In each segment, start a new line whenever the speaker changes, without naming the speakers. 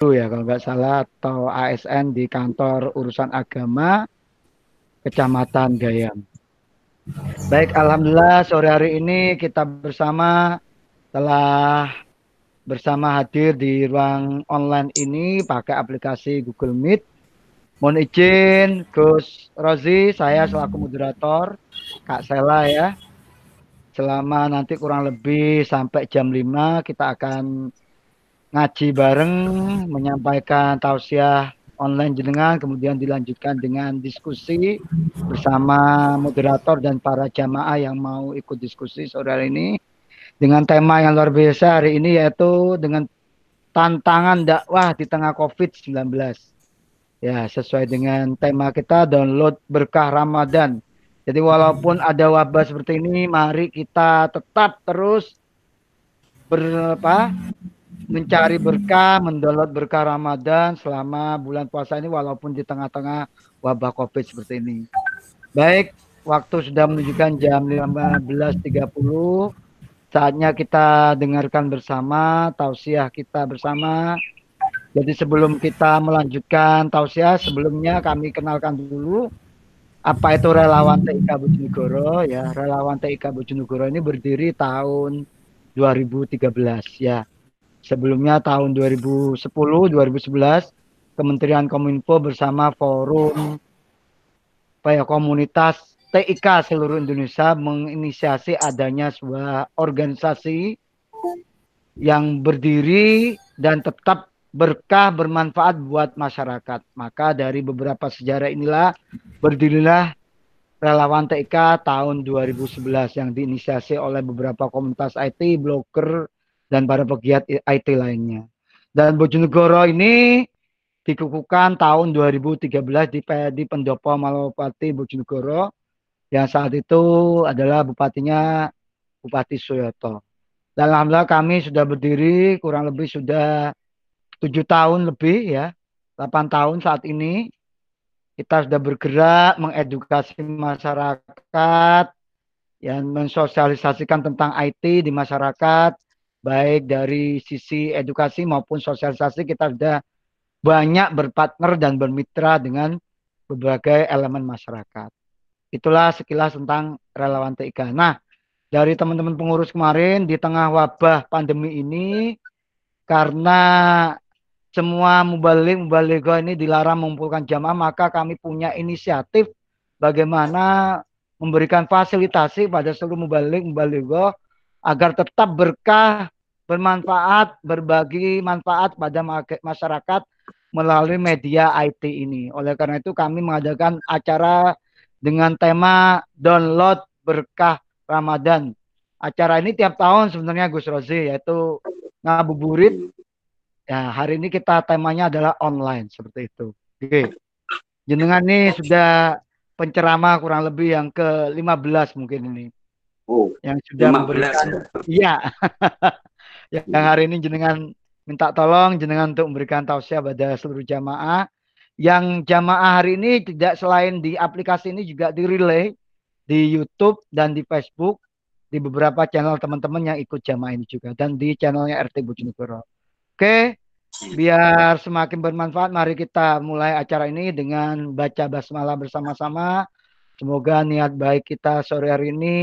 ya kalau nggak salah atau ASN di kantor urusan agama Kecamatan Gayam. Baik, alhamdulillah sore hari ini kita bersama telah bersama hadir di ruang online ini pakai aplikasi Google Meet. Mohon izin Gus Rozi, saya selaku moderator, Kak Sela ya. Selama nanti kurang lebih sampai jam 5 kita akan ngaji bareng, menyampaikan tausiah online jenengan, kemudian dilanjutkan dengan diskusi bersama moderator dan para jamaah yang mau ikut diskusi sore hari ini dengan tema yang luar biasa hari ini yaitu dengan tantangan dakwah di tengah COVID-19. Ya, sesuai dengan tema kita download berkah Ramadan. Jadi walaupun ada wabah seperti ini, mari kita tetap terus berapa mencari berkah, mendownload berkah Ramadan selama bulan puasa ini walaupun di tengah-tengah wabah Covid seperti ini. Baik, waktu sudah menunjukkan jam 15.30. Saatnya kita dengarkan bersama tausiah kita bersama. Jadi sebelum kita melanjutkan tausiah, sebelumnya kami kenalkan dulu apa itu relawan TIK Bojonegoro ya. Relawan TIK Bojonegoro ini berdiri tahun 2013 ya Sebelumnya tahun 2010, 2011 Kementerian Kominfo bersama Forum apa ya, komunitas TIK seluruh Indonesia menginisiasi adanya sebuah organisasi yang berdiri dan tetap berkah bermanfaat buat masyarakat. Maka dari beberapa sejarah inilah berdirilah relawan TIK tahun 2011 yang diinisiasi oleh beberapa komunitas IT, blogger, dan para pegiat IT lainnya. Dan Bojonegoro ini dikukuhkan tahun 2013 di, di Pendopo Malopati Bojonegoro yang saat itu adalah bupatinya Bupati Suyoto. Dan alhamdulillah kami sudah berdiri kurang lebih sudah tujuh tahun lebih ya, 8 tahun saat ini kita sudah bergerak mengedukasi masyarakat yang mensosialisasikan tentang IT di masyarakat baik dari sisi edukasi maupun sosialisasi kita sudah banyak berpartner dan bermitra dengan berbagai elemen masyarakat. Itulah sekilas tentang relawan TIK. Nah, dari teman-teman pengurus kemarin di tengah wabah pandemi ini karena semua mubalik mubaligo ini dilarang mengumpulkan jamaah maka kami punya inisiatif bagaimana memberikan fasilitasi pada seluruh mubalik mubaligo agar tetap berkah, bermanfaat, berbagi manfaat pada masyarakat melalui media IT ini. Oleh karena itu kami mengadakan acara dengan tema download berkah Ramadan. Acara ini tiap tahun sebenarnya Gus Rozi yaitu ngabuburit. Ya, hari ini kita temanya adalah online seperti itu. Oke. Jenengan ini sudah penceramah kurang lebih yang ke-15 mungkin ini. Oh, yang sudah memberikan iya. yang hari ini jenengan minta tolong jenengan untuk memberikan tausiah pada seluruh jamaah. Yang jamaah hari ini tidak selain di aplikasi ini juga di relay di YouTube dan di Facebook di beberapa channel teman-teman yang ikut jamaah ini juga dan di channelnya RT Bojonegoro. Oke, biar semakin bermanfaat mari kita mulai acara ini dengan baca basmalah bersama-sama. Semoga niat baik kita sore hari ini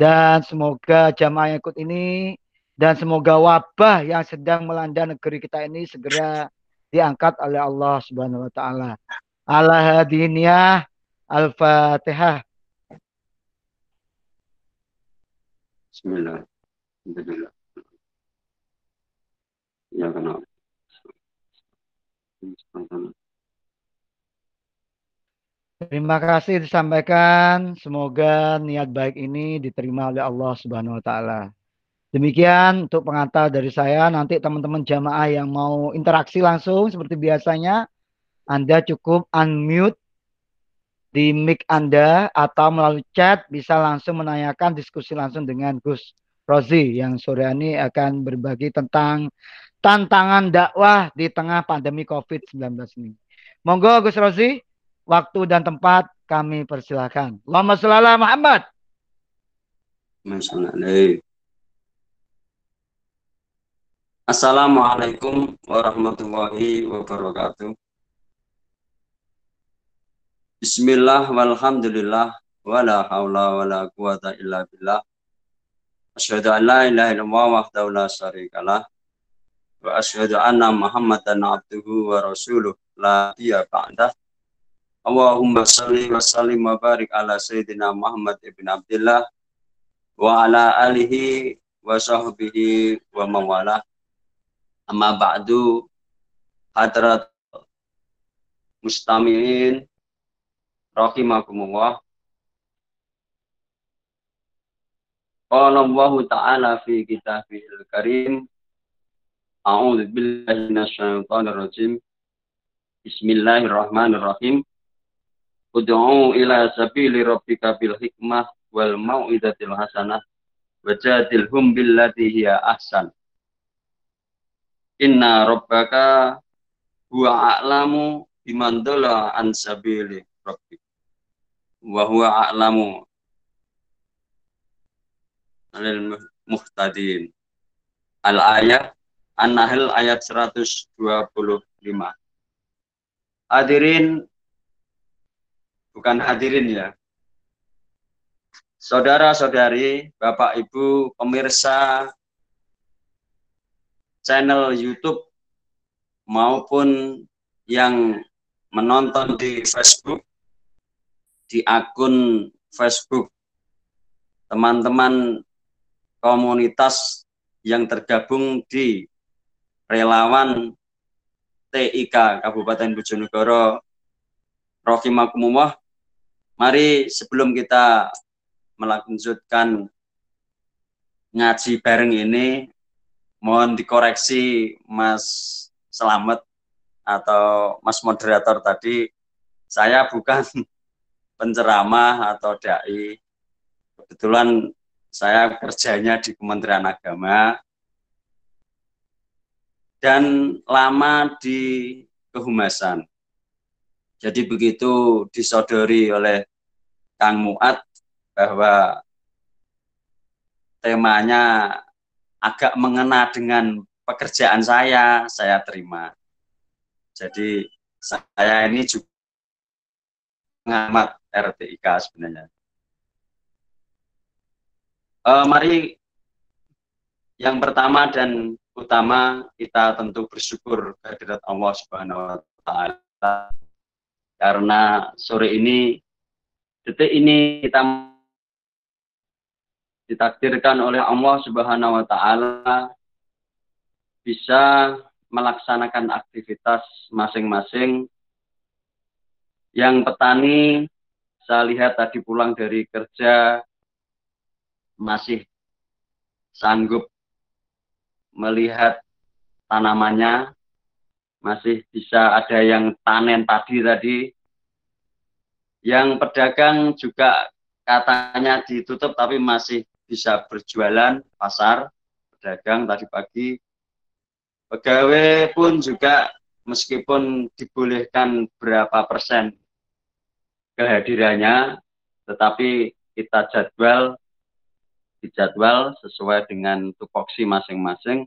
dan semoga jamaah yang ikut ini dan semoga wabah yang sedang melanda negeri kita ini segera diangkat oleh Allah Subhanahu wa taala. Ala hadiniyah Al-Fatihah.
Bismillah. Alhamdulillah. Ya kenal.
Terima kasih disampaikan. Semoga niat baik ini diterima oleh Allah Subhanahu wa taala. Demikian untuk pengantar dari saya. Nanti teman-teman jamaah yang mau interaksi langsung seperti biasanya, Anda cukup unmute di mic Anda atau melalui chat bisa langsung menanyakan diskusi langsung dengan Gus Rozi yang sore ini akan berbagi tentang tantangan dakwah di tengah pandemi COVID-19 ini. Monggo Gus Rozi waktu dan tempat kami persilahkan. Allahumma sholli Muhammad.
Assalamualaikum warahmatullahi wabarakatuh. Bismillah walhamdulillah wala haula wala quwata illa billah. Asyhadu an la ilaha illallah wahdahu la syarikalah wa asyhadu anna Muhammadan abduhu wa rasuluh la nabiyya ba'dah. Allahumma salli wa sallim wa barik ala sayyidina Muhammad ibn Abdullah wa ala alihi wa sahbihi wa mawala. Amma ba'du hadrat mustamiin rahimakumullah. Qala Allah Ta'ala fi kitabihil karim A'udzu billahi minasyaitonir rajim. Bismillahirrahmanirrahim. Ud'u ila sabili rabbika bil hikmah wal mau'izatil hasanah wajadilhum billati hiya ahsan. Inna rabbaka huwa a'lamu biman dhala an sabili rabbik. Wa huwa a'lamu alil muhtadin. Al-ayah An-Nahl ayat 125. Hadirin bukan hadirin ya. Saudara-saudari, Bapak Ibu, pemirsa channel YouTube maupun yang menonton di Facebook di akun Facebook teman-teman komunitas yang tergabung di relawan TIK Kabupaten Bojonegoro Rohimakumullah mari sebelum kita melanjutkan ngaji bareng ini mohon dikoreksi Mas Selamat atau Mas moderator tadi. Saya bukan penceramah atau dai. Kebetulan saya kerjanya di Kementerian Agama. Dan lama di kehumasan. Jadi begitu disodori oleh Kang Muat bahwa temanya agak mengena dengan pekerjaan saya, saya terima. Jadi saya ini juga pengamat RTIK sebenarnya. Uh, mari yang pertama dan utama kita tentu bersyukur kehadirat Allah Subhanahu wa taala karena sore ini detik ini kita ditakdirkan oleh Allah Subhanahu wa taala bisa melaksanakan aktivitas masing-masing. Yang petani saya lihat tadi pulang dari kerja masih sanggup melihat tanamannya masih bisa ada yang panen padi tadi. Yang pedagang juga katanya ditutup tapi masih bisa berjualan pasar. Pedagang tadi pagi. Pegawai pun juga meskipun dibolehkan berapa persen kehadirannya tetapi kita jadwal dijadwal sesuai dengan tupoksi masing-masing.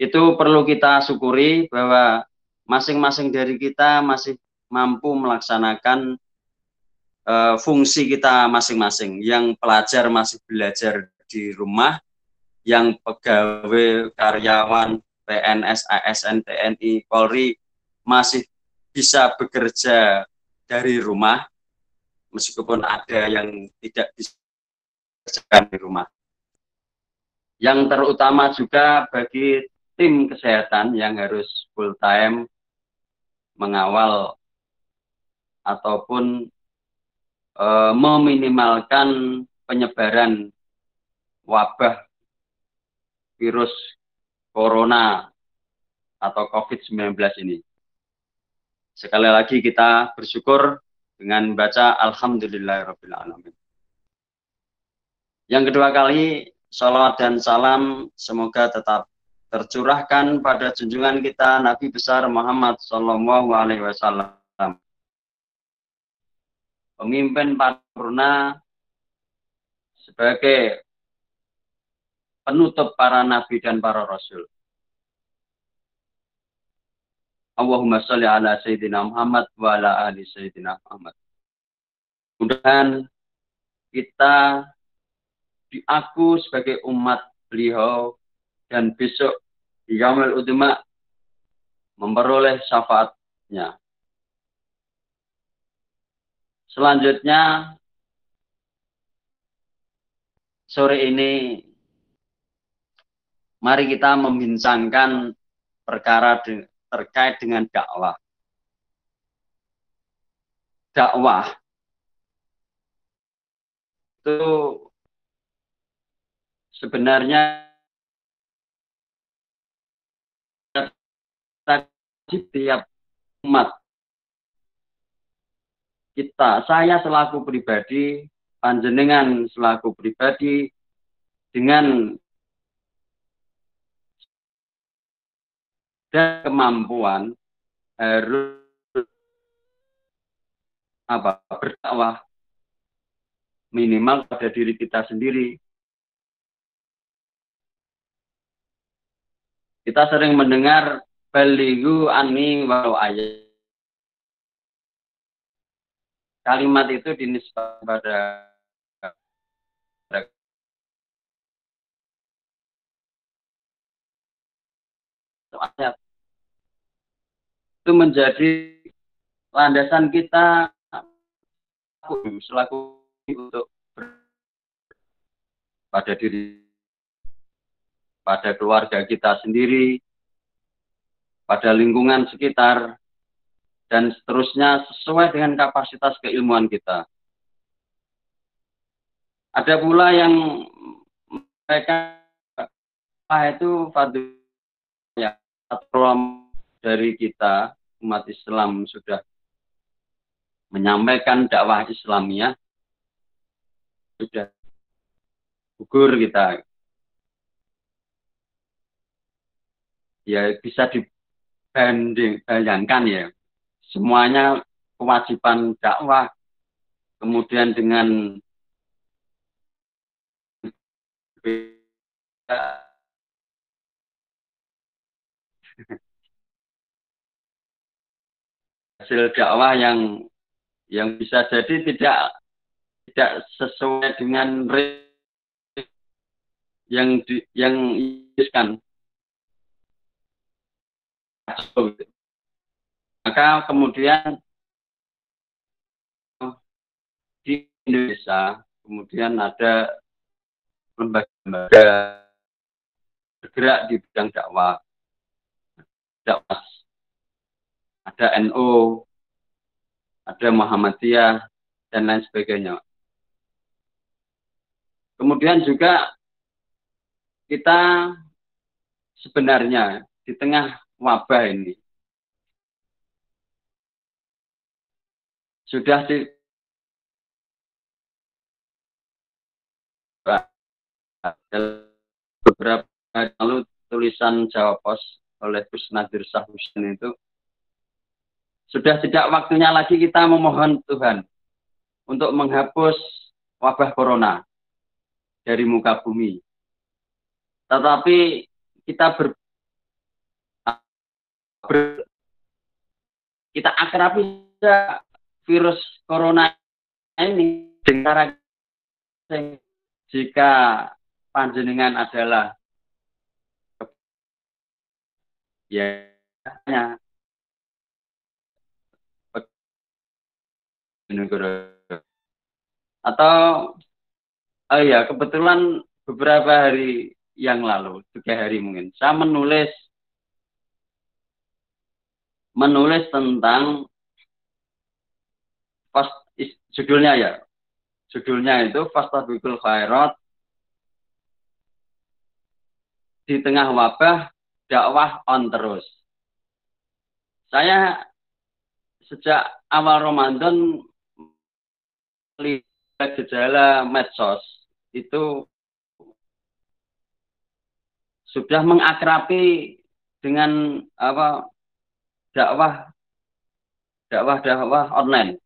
Itu perlu kita syukuri bahwa masing-masing dari kita masih mampu melaksanakan uh, fungsi kita masing-masing. Yang pelajar masih belajar di rumah, yang pegawai, karyawan, PNS, ASN, TNI, Polri masih bisa bekerja dari rumah, meskipun ada yang tidak bisa di rumah. Yang terutama juga bagi tim kesehatan yang harus full time mengawal ataupun e, meminimalkan penyebaran wabah virus corona atau COVID-19 ini. Sekali lagi kita bersyukur dengan baca Alhamdulillahirrahmanirrahim. Yang kedua kali, salawat dan salam semoga tetap tercurahkan pada junjungan kita Nabi besar Muhammad Sallallahu Alaihi Wasallam. Pemimpin paripurna sebagai penutup para nabi dan para rasul. Allahumma sholli ala Sayyidina Muhammad wa ala ali Sayyidina Muhammad. Mudah-mudahan kita diaku sebagai umat beliau dan besok di Yaumul Udma memperoleh syafaatnya. Selanjutnya sore ini mari kita membincangkan perkara terkait dengan dakwah. Dakwah itu sebenarnya tiap umat kita, saya selaku pribadi, panjenengan selaku pribadi, dengan dan kemampuan harus apa berdakwah minimal pada diri kita sendiri. Kita sering mendengar baligu ani walau ayat. Kalimat itu dinisbahkan pada ayat itu menjadi landasan kita selaku untuk pada diri pada keluarga kita sendiri pada lingkungan sekitar dan seterusnya sesuai dengan kapasitas keilmuan kita. Ada pula yang mereka itu fadil ya dari kita umat Islam sudah menyampaikan dakwah Islamiyah sudah gugur kita ya bisa dibanding bayangkan ya semuanya kewajiban dakwah kemudian dengan hasil dakwah yang yang bisa jadi tidak tidak sesuai dengan yang di, yang maka kemudian di Indonesia kemudian ada lembaga-lembaga bergerak di bidang dakwah dakwah ada NU, ada Muhammadiyah, dan lain sebagainya. Kemudian juga kita sebenarnya di tengah wabah ini sudah di beberapa lalu tulisan Jawa Pos oleh Gus Nadir Shah itu sudah tidak waktunya lagi kita memohon Tuhan untuk menghapus wabah corona dari muka bumi. Tetapi kita ber, ber kita akrabi virus corona ini. Dengan jika panjenengan adalah ya Atau oh ya kebetulan beberapa hari yang lalu, tiga hari mungkin, saya menulis menulis tentang pas judulnya ya judulnya itu Fastabikul Khairat di tengah wabah dakwah on terus. Saya sejak awal Ramadan lihat gejala medsos itu sudah mengakrapi dengan apa dakwah dakwah dakwah online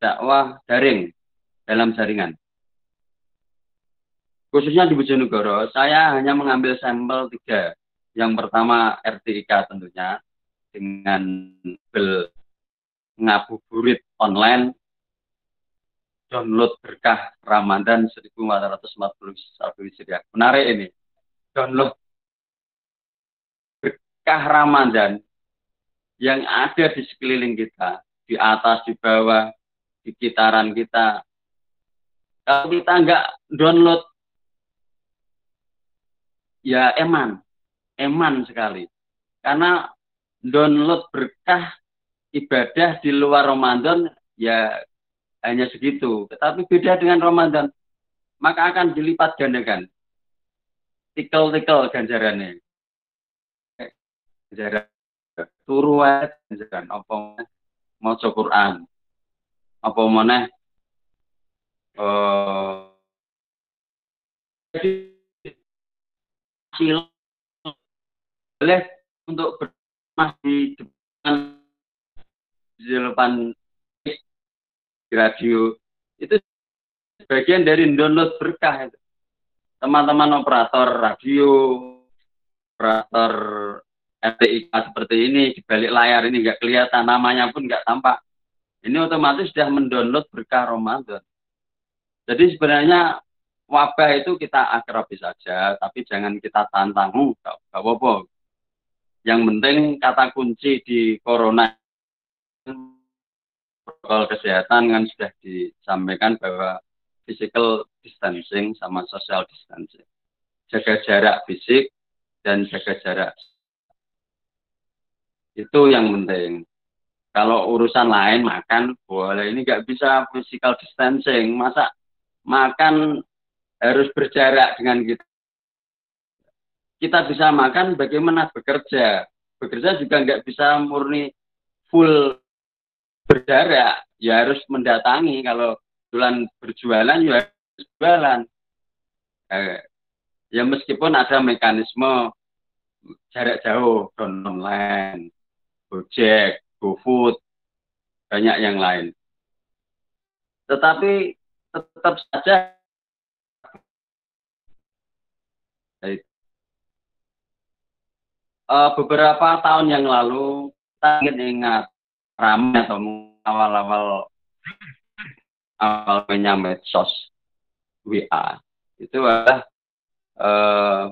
dakwah daring dalam jaringan khususnya di Bojonegoro saya hanya mengambil sampel tiga yang pertama RTIK tentunya dengan bel ngabuburit online download berkah Ramadan 1441 Hijriah. Menarik ini. Download berkah Ramadan yang ada di sekeliling kita, di atas, di bawah, di kitaran kita. Kalau kita nggak download, ya eman, eman sekali. Karena download berkah ibadah di luar Ramadan ya hanya segitu. Tetapi beda dengan Ramadan, maka akan dilipat gandakan. Tikel-tikel ganjarannya. Ganjaran turu ganjaran apa mau Quran. Apa mana uh, boleh untuk bermah di depan di depan di radio itu bagian dari download berkah. Teman-teman operator radio, operator RTIK seperti ini di balik layar ini nggak kelihatan namanya pun nggak tampak. Ini otomatis sudah mendownload berkah Ramadan. Jadi sebenarnya wabah itu kita akrabi saja, tapi jangan kita tantang, oh, gak apa-apa. Yang penting kata kunci di corona protokol kesehatan kan sudah disampaikan bahwa physical distancing sama social distancing. Jaga jarak fisik dan jaga jarak. Itu yang penting. Kalau urusan lain makan boleh ini nggak bisa physical distancing. Masa makan harus berjarak dengan kita. Kita bisa makan bagaimana bekerja. Bekerja juga nggak bisa murni full berjarak ya harus mendatangi kalau bulan berjualan ya harus jualan eh, ya meskipun ada mekanisme jarak jauh don online gojek gofood banyak yang lain. Tetapi tetap saja uh, beberapa tahun yang lalu kita ingin ingat ramai atau awal-awal awal punya medsos WA itu adalah eh,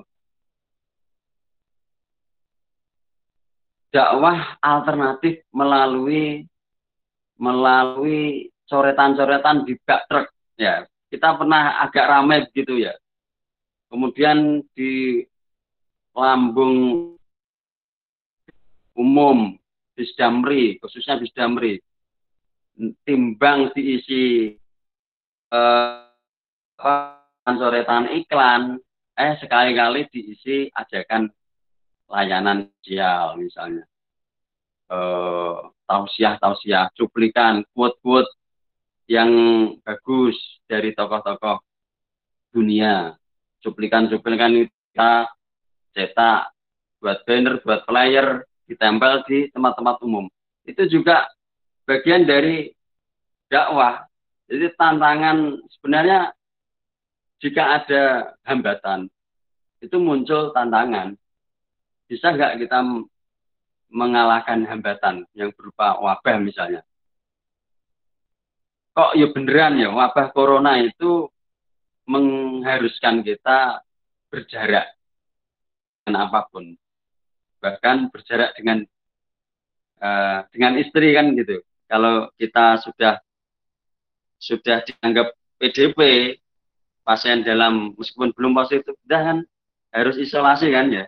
dakwah alternatif melalui melalui coretan-coretan di bak truk ya kita pernah agak ramai begitu ya kemudian di lambung umum Bisdamri, khususnya Bisdamri. Timbang diisi eh, coretan iklan, eh sekali-kali diisi ajakan layanan sosial misalnya. Eh, tausiah-tausiah, cuplikan, quote-quote yang bagus dari tokoh-tokoh dunia. Cuplikan-cuplikan kita cetak buat banner, buat flyer, ditempel di tempat-tempat umum. Itu juga bagian dari dakwah. Jadi tantangan sebenarnya jika ada hambatan, itu muncul tantangan. Bisa nggak kita mengalahkan hambatan yang berupa wabah misalnya? Kok ya beneran ya wabah corona itu mengharuskan kita berjarak dengan apa pun bahkan berjarak dengan uh, dengan istri kan gitu. Kalau kita sudah sudah dianggap PDP pasien dalam meskipun belum positif, kan harus isolasi kan ya.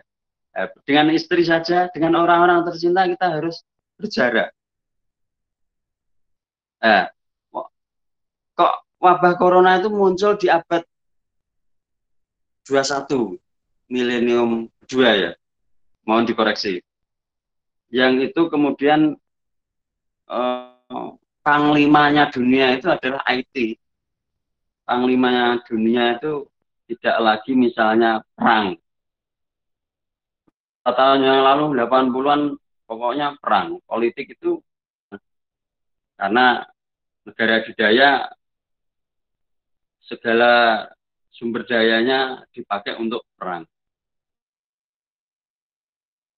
Eh, dengan istri saja, dengan orang-orang tercinta kita harus berjarak. Eh, kok wabah corona itu muncul di abad 21 milenium 2 ya mohon dikoreksi. Yang itu kemudian eh, panglimanya dunia itu adalah IT. Panglimanya dunia itu tidak lagi misalnya perang. Tahun yang lalu 80-an pokoknya perang. Politik itu karena negara didaya segala sumber dayanya dipakai untuk perang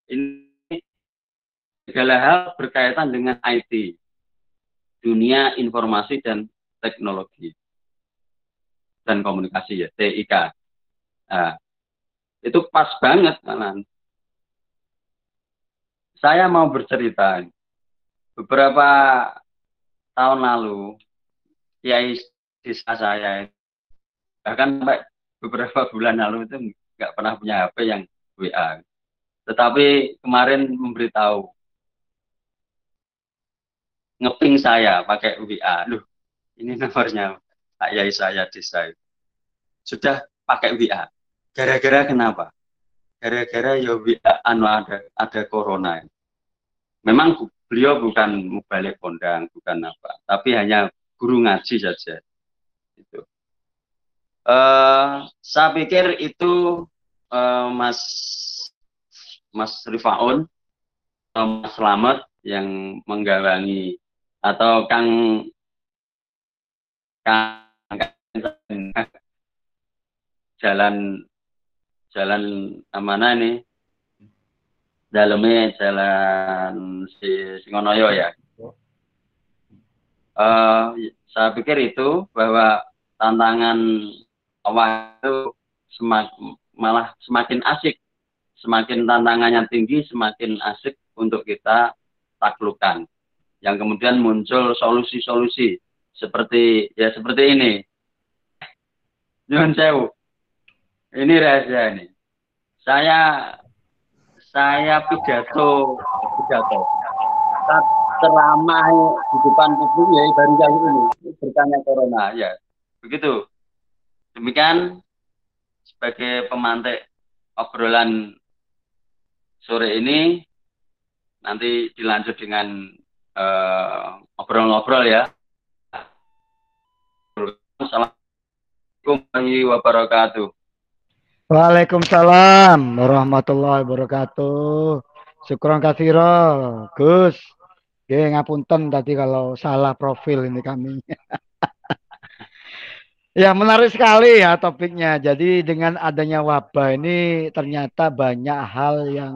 ini segala hal berkaitan dengan IT, dunia informasi dan teknologi dan komunikasi ya, TIK. Nah, itu pas banget kanan. Saya mau bercerita beberapa tahun lalu kiai desa saya bahkan sampai beberapa bulan lalu itu nggak pernah punya HP yang WA. Tetapi kemarin memberitahu ngeping saya pakai WA. Loh, ini nomornya Pak Yai saya desa. Sudah pakai WA. Gara-gara kenapa? Gara-gara ya WA anu ada ada corona. Memang beliau bukan mubalik kondang, bukan apa, tapi hanya guru ngaji saja. Itu. Uh, saya pikir itu uh, Mas Mas Rifaun Mas Slamet yang menggawangi atau Kang Kang jalan jalan mana ini dalamnya jalan si Singonoyo ya. Uh, saya pikir itu bahwa tantangan Allah itu semak, malah semakin asik, semakin tantangannya tinggi, semakin asik untuk kita taklukkan. Yang kemudian muncul solusi-solusi seperti ya seperti ini. Nyuwun sewu. Ini rahasia ini. Saya saya pidato pidato ceramah di depan publik ya baru kali ini bertanya corona ya begitu Demikian sebagai pemantik obrolan sore ini nanti dilanjut dengan uh, obrol-obrol ya. Assalamualaikum warahmatullahi wabarakatuh.
Waalaikumsalam warahmatullahi wabarakatuh. Syukron kasiro, Gus. Ya ngapunten tadi kalau salah profil ini kami. Ya menarik sekali ya topiknya. Jadi dengan adanya wabah ini ternyata banyak hal yang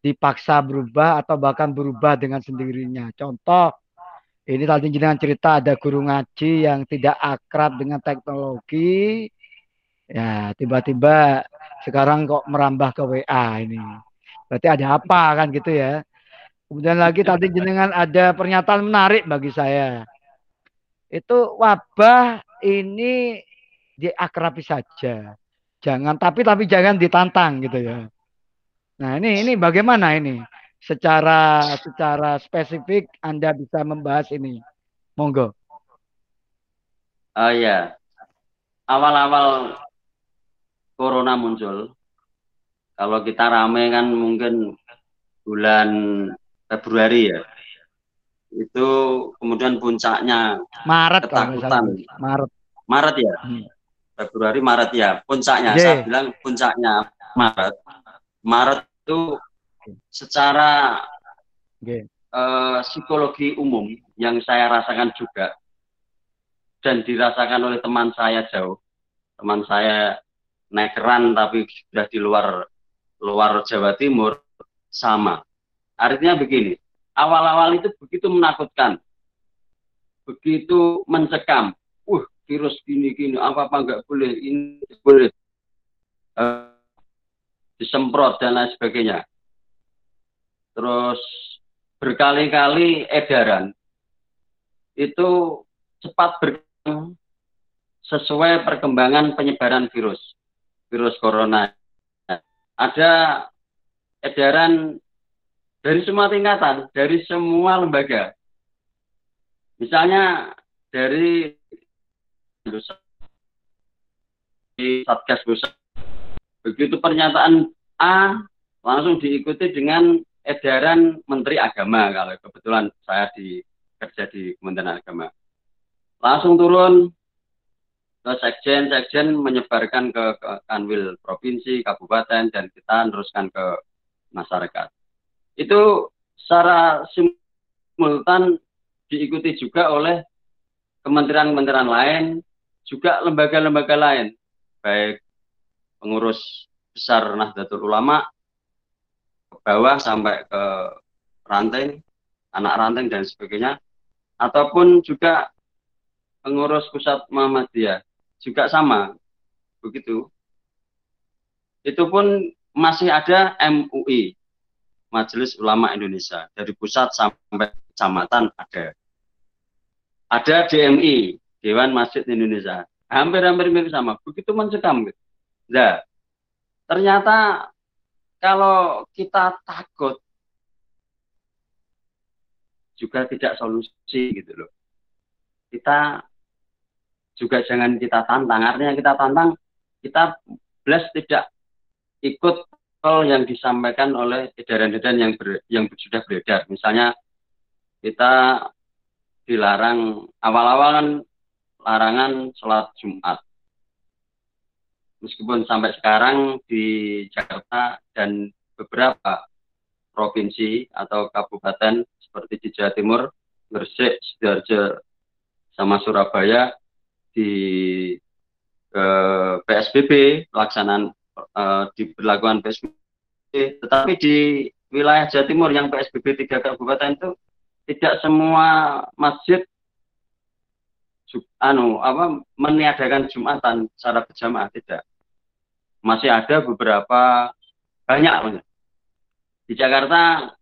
dipaksa berubah atau bahkan berubah dengan sendirinya. Contoh ini tadi jenengan cerita ada guru ngaji yang tidak akrab dengan teknologi. Ya tiba-tiba sekarang kok merambah ke WA ini. Berarti ada apa kan gitu ya. Kemudian lagi tadi jenengan ada pernyataan menarik bagi saya. Itu wabah ini diakrabi saja. Jangan tapi tapi jangan ditantang gitu ya. Nah, ini ini bagaimana ini? Secara secara spesifik Anda bisa membahas ini. Monggo.
Oh ya. Awal-awal corona muncul kalau kita rame kan mungkin bulan Februari ya. Itu kemudian puncaknya
Maret
ketakutan.
Maret.
Maret ya? Hmm. Februari Maret ya. Puncaknya yeah. saya bilang puncaknya Maret. Maret itu secara uh, psikologi umum yang saya rasakan juga dan dirasakan oleh teman saya jauh. Teman saya naik keran tapi sudah di luar luar Jawa Timur sama artinya begini awal-awal itu begitu menakutkan, begitu mencekam. Uh, virus gini-gini, apa-apa nggak boleh, ini boleh uh, disemprot dan lain sebagainya. Terus berkali-kali edaran itu cepat berkembang sesuai perkembangan penyebaran virus, virus corona. Ada edaran dari semua tingkatan, dari semua lembaga. Misalnya dari Satgas Pusat. Begitu pernyataan A langsung diikuti dengan edaran Menteri Agama kalau kebetulan saya di kerja di Kementerian Agama. Langsung turun sekjen, sekjen menyebarkan ke, ke kanwil provinsi, kabupaten, dan kita teruskan ke masyarakat. Itu secara simultan diikuti juga oleh kementerian-kementerian lain, juga lembaga-lembaga lain, baik pengurus besar Nahdlatul Ulama ke bawah sampai ke ranting, anak ranting dan sebagainya, ataupun juga pengurus pusat Muhammadiyah juga sama begitu. Itu pun masih ada MUI, Majelis Ulama Indonesia, dari pusat sampai kecamatan ada. Ada DMI, Dewan Masjid Indonesia, hampir-hampir mirip sama, begitu mencekam. Nah, ternyata kalau kita takut juga tidak solusi gitu loh. Kita juga jangan kita tantang. Artinya kita tantang, kita plus tidak ikut hal yang disampaikan oleh edaran-edaran yang ber, yang sudah beredar. Misalnya kita dilarang awal-awal kan larangan sholat Jumat meskipun sampai sekarang di Jakarta dan beberapa provinsi atau kabupaten seperti di Jawa Timur, Gresik, Sidoarjo, sama Surabaya di eh, PSBB pelaksanaan eh, diberlakukan PSBB, tetapi di wilayah Jawa Timur yang PSBB tiga kabupaten itu tidak semua masjid anu apa meniadakan jumatan secara berjamaah tidak masih ada beberapa banyak. Di Jakarta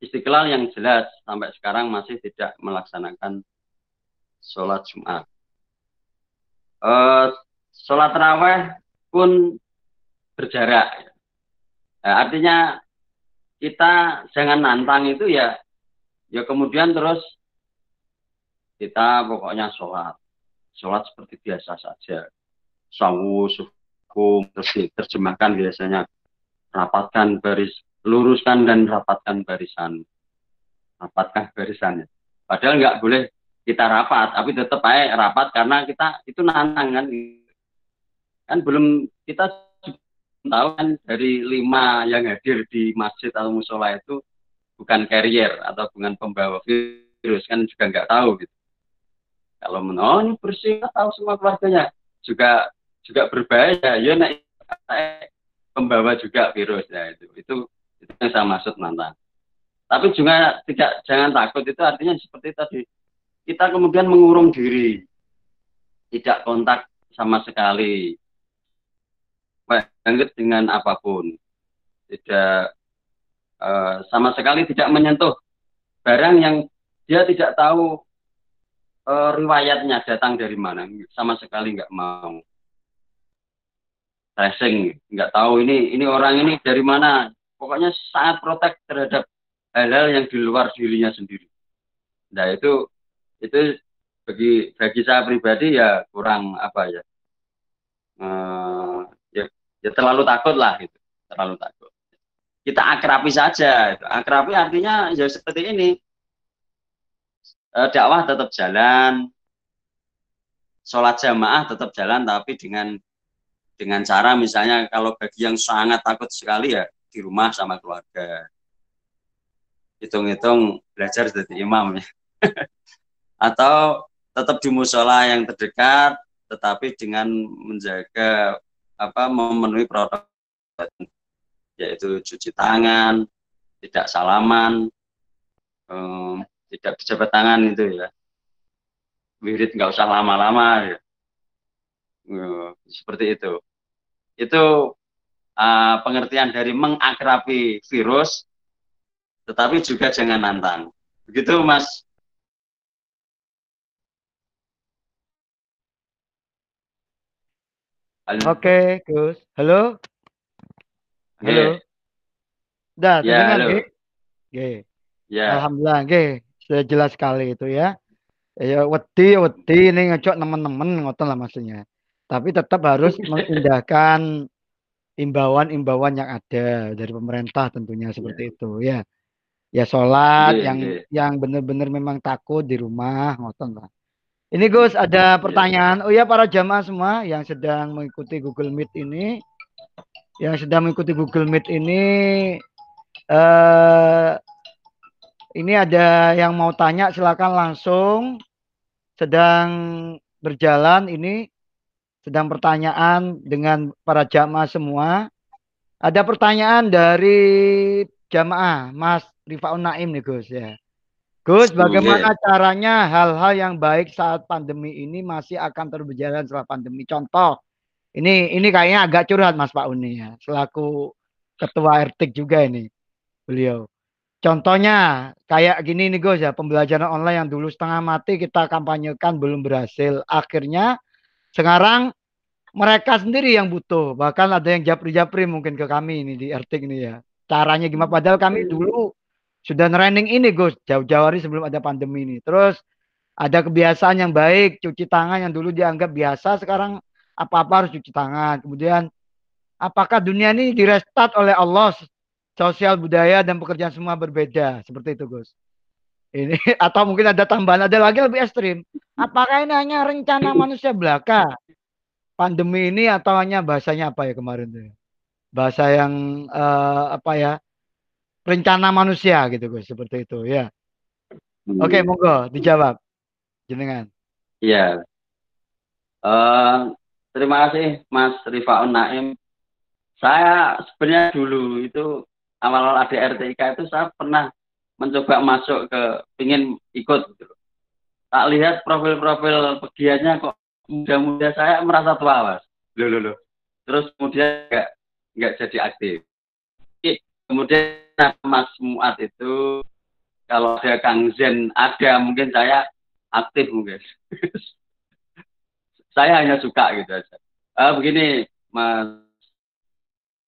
Istiqlal yang jelas sampai sekarang masih tidak melaksanakan sholat Jumat. Uh, sholat raweh pun berjarak. Nah, artinya kita jangan nantang itu ya, ya kemudian terus kita pokoknya sholat, sholat seperti biasa saja, sawu, hukum terus diterjemahkan biasanya. Rapatkan baris luruskan dan rapatkan barisan. Rapatkan barisannya? Padahal nggak boleh kita rapat tapi tetap aja rapat karena kita itu nantang kan. Kan belum kita tahu kan dari lima yang hadir di masjid atau musola itu bukan carrier atau bukan pembawa virus kan juga nggak tahu gitu. Kalau ini bersih tahu semua keluarganya. Juga juga berbahaya. Ya naik pembawa juga virus. Ya itu itu itu yang saya maksud mantan. Tapi juga tidak jangan takut. Itu artinya seperti tadi kita kemudian mengurung diri. Tidak kontak sama sekali. Banget dengan apa pun. Tidak uh, sama sekali tidak menyentuh. Barang yang dia tidak tahu uh, riwayatnya datang dari mana. Sama sekali nggak mau. Tracing. Nggak tahu ini ini orang ini dari mana. Pokoknya sangat protek terhadap hal-hal yang di luar dirinya sendiri. Nah itu itu bagi bagi saya pribadi ya kurang apa ya uh, ya, ya terlalu takut lah gitu terlalu takut. Kita akrabi saja akrabi artinya ya seperti ini. Uh, dakwah tetap jalan sholat jamaah tetap jalan tapi dengan dengan cara misalnya kalau bagi yang sangat takut sekali ya di rumah sama keluarga. Hitung-hitung belajar jadi imam ya atau tetap di musola yang terdekat tetapi dengan menjaga apa memenuhi protokol yaitu cuci tangan tidak salaman um, tidak berjabat tangan itu ya wirid nggak usah lama-lama ya uh, seperti itu itu uh, pengertian dari mengakrabi virus, tetapi juga jangan nantang. Begitu, Mas.
Halo. Oke, Gus. Halo. Halo. Dah, ya, halo. Oke. Ya. Alhamdulillah, oke. Sudah jelas sekali itu ya. Ya, wedi, wedi ini ngecok teman-teman ngotot lah maksudnya. Tapi tetap harus mengindahkan imbauan-imbauan yang ada dari pemerintah tentunya seperti yeah. itu ya. Ya sholat yeah, yang yeah. yang benar-benar memang takut di rumah ngotot lah. Ini Gus ada iya. pertanyaan. Oh ya para jamaah semua yang sedang mengikuti Google Meet ini, yang sedang mengikuti Google Meet ini, eh, ini ada yang mau tanya silakan langsung. Sedang berjalan ini sedang pertanyaan dengan para jamaah semua. Ada pertanyaan dari jamaah Mas Rifaun Naim nih Gus ya. Gus, bagaimana okay. caranya hal-hal yang baik saat pandemi ini masih akan berjalan setelah pandemi? Contoh, ini ini kayaknya agak curhat Mas Pak Uni ya, selaku ketua RTIK juga ini beliau. Contohnya kayak gini nih Gus ya, pembelajaran online yang dulu setengah mati kita kampanyekan belum berhasil. Akhirnya sekarang mereka sendiri yang butuh. Bahkan ada yang japri-japri mungkin ke kami ini di RTIK ini ya. Caranya gimana? Padahal kami dulu sudah training ini Gus jauh-jauh hari sebelum ada pandemi ini. Terus ada kebiasaan yang baik cuci tangan yang dulu dianggap biasa sekarang apa-apa harus cuci tangan. Kemudian apakah dunia ini direstart oleh Allah sosial budaya dan pekerjaan semua berbeda seperti itu Gus. Ini atau mungkin ada tambahan ada lagi lebih ekstrim. Apakah ini hanya rencana manusia belaka? Pandemi ini atau hanya bahasanya apa ya kemarin tuh? Bahasa yang uh, apa ya? Rencana manusia gitu Gus seperti itu ya. Hmm. Oke monggo dijawab jenengan.
Iya. Uh, terima kasih Mas Rifaun Naim. Saya sebenarnya dulu itu awal-awal ada RTIK itu saya pernah mencoba masuk ke ingin ikut gitu. Tak lihat profil-profil pegiatnya kok muda-muda saya merasa tua mas. Loh, loh, loh. Terus kemudian nggak nggak jadi aktif. Kemudian Mas Muat itu kalau ada Kang Zen ada mungkin saya aktif mungkin. saya hanya suka gitu aja. Uh, begini Mas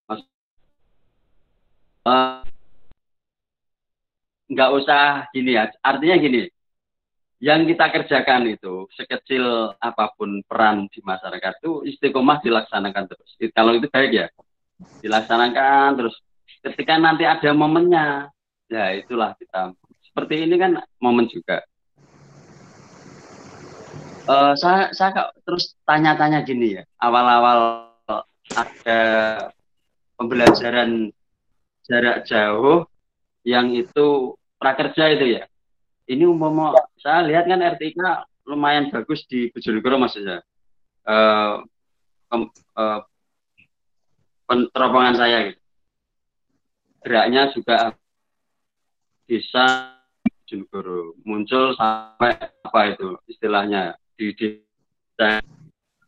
Mas uh, nggak usah gini ya. Artinya gini, yang kita kerjakan itu sekecil apa pun peran di masyarakat itu istiqomah dilaksanakan terus. Kalau itu baik ya, dilaksanakan terus ketika nanti ada momennya ya itulah kita. Seperti ini kan momen juga. Uh, saya saya terus tanya-tanya gini ya. Awal-awal ada pembelajaran jarak jauh yang itu prakerja itu ya. Ini umum saya lihat kan RTK lumayan bagus di Bojonegoro maksudnya uh, uh, teropongan saya gitu geraknya juga bisa Jonegoro muncul sampai apa itu istilahnya? Di, di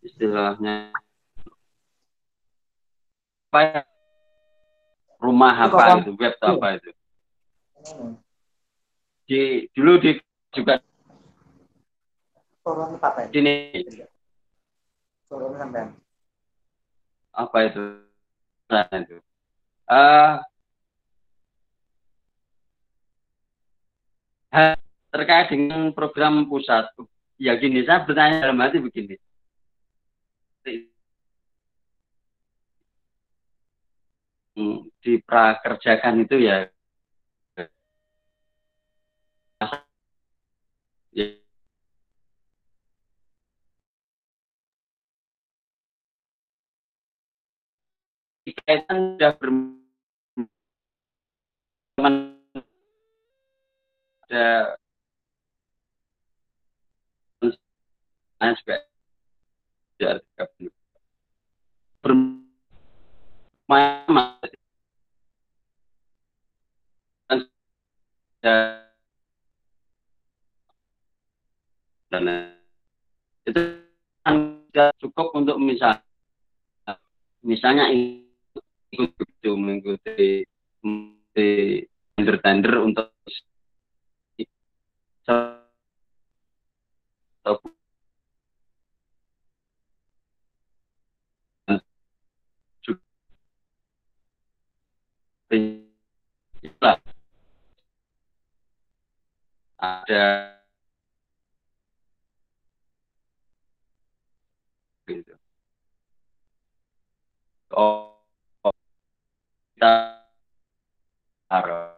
istilahnya apa ya? rumah apa itu? Web apa itu? Di dulu di juga sini. Apa itu? Nah, itu. Uh, terkait dengan program pusat. Ya gini saya bertanya dalam hati begini. Diprakerjakan itu ya ya. Kaitan sudah berteman ada saya juga bermain dan itu tidak cukup untuk misal misalnya ikut mengikuti tender-tender untuk ada gitu. Oh, kita harus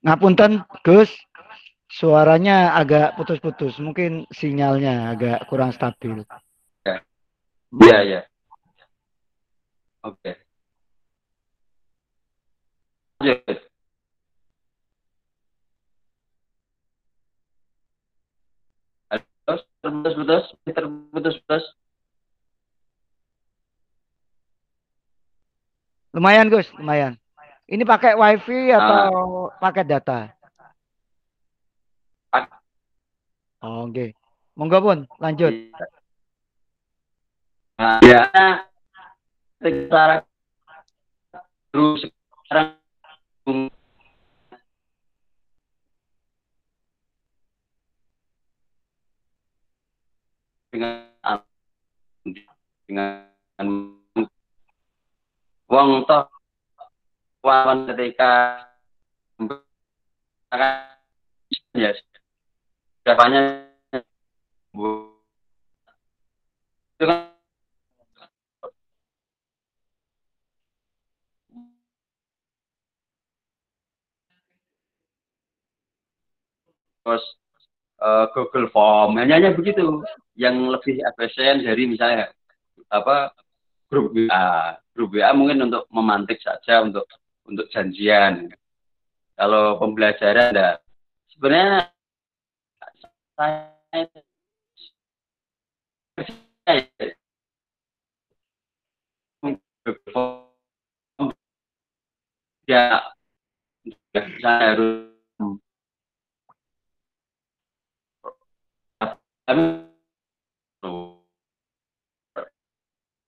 Ngapunten, Gus. Suaranya agak putus-putus. Mungkin sinyalnya agak kurang stabil.
Ya. Iya, ya. Oke. Lanjut. Terputus, putus, terputus, putus.
Lumayan, Gus, lumayan. Ini pakai WiFi atau ah. pakai data? Oh, oke. Okay. Monggo pun, lanjut.
Nah, ya, sekarang terus sekarang dengan dengan wong toh wawan ketika ya siapanya itu kan terus uh, Google Form. Hanya begitu. Yang lebih efisien dari misalnya apa grup WA grup WA mungkin untuk memantik saja untuk untuk janjian. Kalau pembelajaran enggak. Sebenarnya saya ya saya harus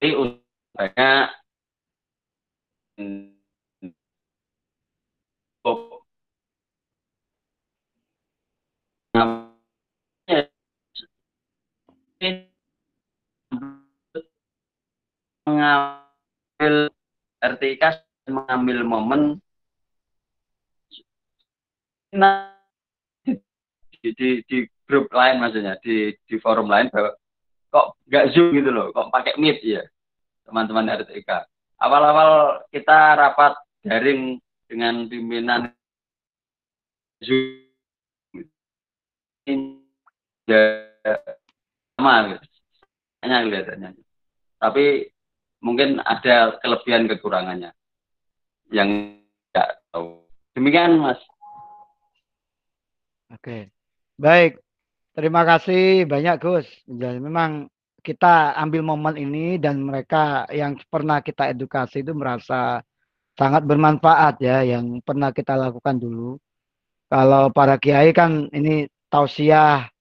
tapi banyak mengambil RTK mengambil momen. Di, di, di grup lain maksudnya di di forum lain bahwa kok nggak zoom gitu loh kok pakai meet ya teman-teman RTK awal-awal kita rapat daring dengan pimpinan ya sama hanya kelihatannya tapi mungkin ada kelebihan kekurangannya. Yang tidak tahu. Demikian mas.
Oke. Baik. Terima kasih banyak Gus. Jadi memang kita ambil momen ini dan mereka yang pernah kita edukasi itu merasa sangat bermanfaat ya yang pernah kita lakukan dulu kalau para kiai kan ini tausiah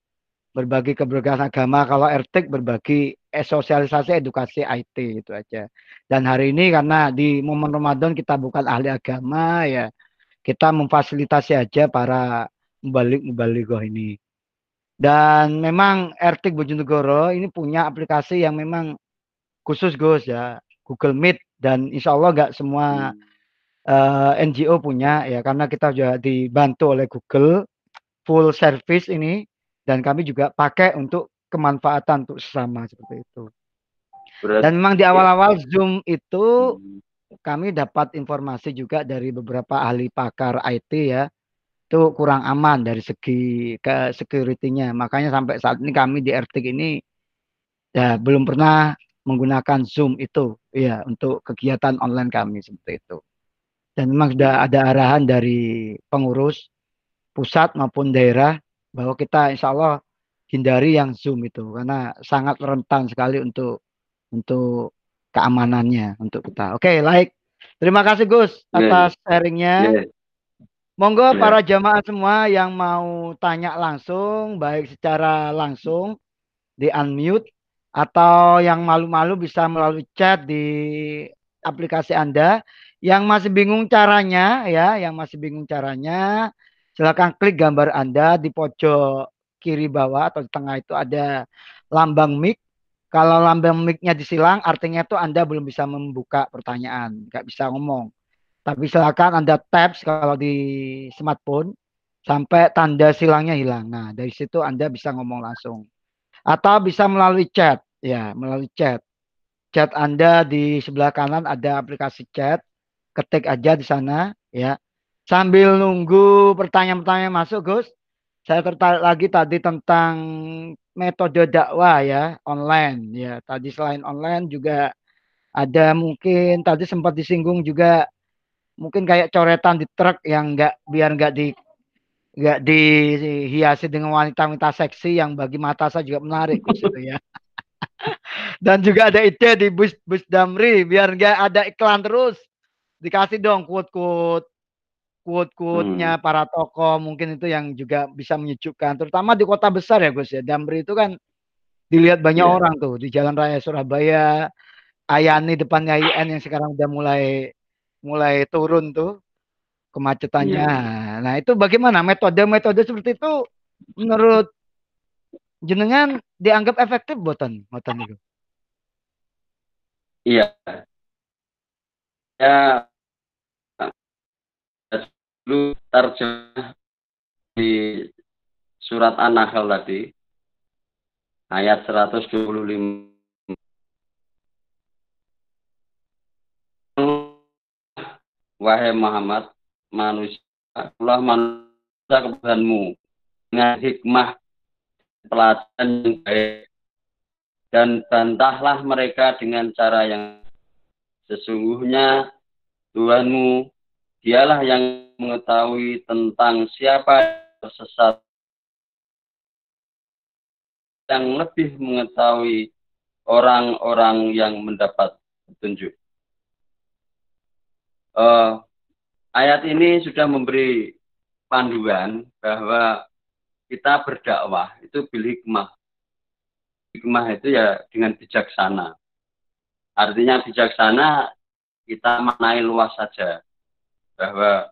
berbagi keberagaman agama, kalau ertik berbagi eh, sosialisasi edukasi IT itu aja. Dan hari ini karena di momen Ramadan kita bukan ahli agama ya, kita memfasilitasi aja para mubalik mubaligoh ini. Dan memang Ertik Bojonegoro ini punya aplikasi yang memang khusus Gus ya, Google Meet dan insya Allah nggak semua hmm. uh, eh, NGO punya ya karena kita juga dibantu oleh Google full service ini dan kami juga pakai untuk kemanfaatan untuk sesama seperti itu. Berarti, dan memang di awal-awal Zoom itu hmm. kami dapat informasi juga dari beberapa ahli pakar IT ya itu kurang aman dari segi ke security-nya. Makanya sampai saat ini kami di RT ini ya belum pernah menggunakan Zoom itu ya untuk kegiatan online kami seperti itu. Dan memang sudah ada arahan dari pengurus pusat maupun daerah bahwa kita insya Allah hindari yang zoom itu karena sangat rentan sekali untuk untuk keamanannya untuk kita. Oke, okay, like. Terima kasih Gus iya, iya. atas yeah. sharingnya. Yeah. Monggo yeah. para jamaah semua yang mau tanya langsung, baik secara langsung di unmute atau yang malu-malu bisa melalui chat di aplikasi Anda. Yang masih bingung caranya ya, yang masih bingung caranya Silakan klik gambar Anda di pojok kiri bawah atau di tengah itu ada lambang mic. Kalau lambang mic-nya disilang, artinya itu Anda belum bisa membuka pertanyaan, nggak bisa ngomong. Tapi silakan Anda tap kalau di smartphone sampai tanda silangnya hilang. Nah, dari situ Anda bisa ngomong langsung. Atau bisa melalui chat, ya, melalui chat. Chat Anda di sebelah kanan ada aplikasi chat. Ketik aja di sana, ya. Sambil nunggu pertanyaan-pertanyaan masuk, Gus. Saya tertarik lagi tadi tentang metode dakwah ya, online ya. Tadi selain online juga ada mungkin tadi sempat disinggung juga mungkin kayak coretan di truk yang enggak biar enggak di enggak dihiasi dengan wanita-wanita seksi yang bagi mata saya juga menarik di situ ya. Dan juga ada ide di bus bus Damri biar enggak ada iklan terus. Dikasih dong quote-quote quote-quote-nya hmm. para tokoh mungkin itu yang juga bisa menyejukkan terutama di kota besar ya Gus ya. Damri itu kan dilihat banyak yeah. orang tuh di Jalan Raya Surabaya, Ayani depannya IN yang sekarang udah mulai mulai turun tuh kemacetannya. Yeah. Nah, itu bagaimana metode-metode seperti itu menurut jenengan dianggap efektif boten boten itu?
Iya. Ya dulu terjemah di surat An-Nahl tadi ayat 125 wahai Muhammad manusia Allah manusia kepadanya dengan hikmah pelajaran yang baik dan bantahlah mereka dengan cara yang sesungguhnya Tuhanmu. Dialah yang mengetahui tentang siapa tersesat yang lebih mengetahui orang-orang yang mendapat petunjuk uh, ayat ini sudah memberi panduan bahwa kita berdakwah itu bil hikmah. Hikmah itu ya dengan bijaksana. Artinya bijaksana kita maknai luas saja bahwa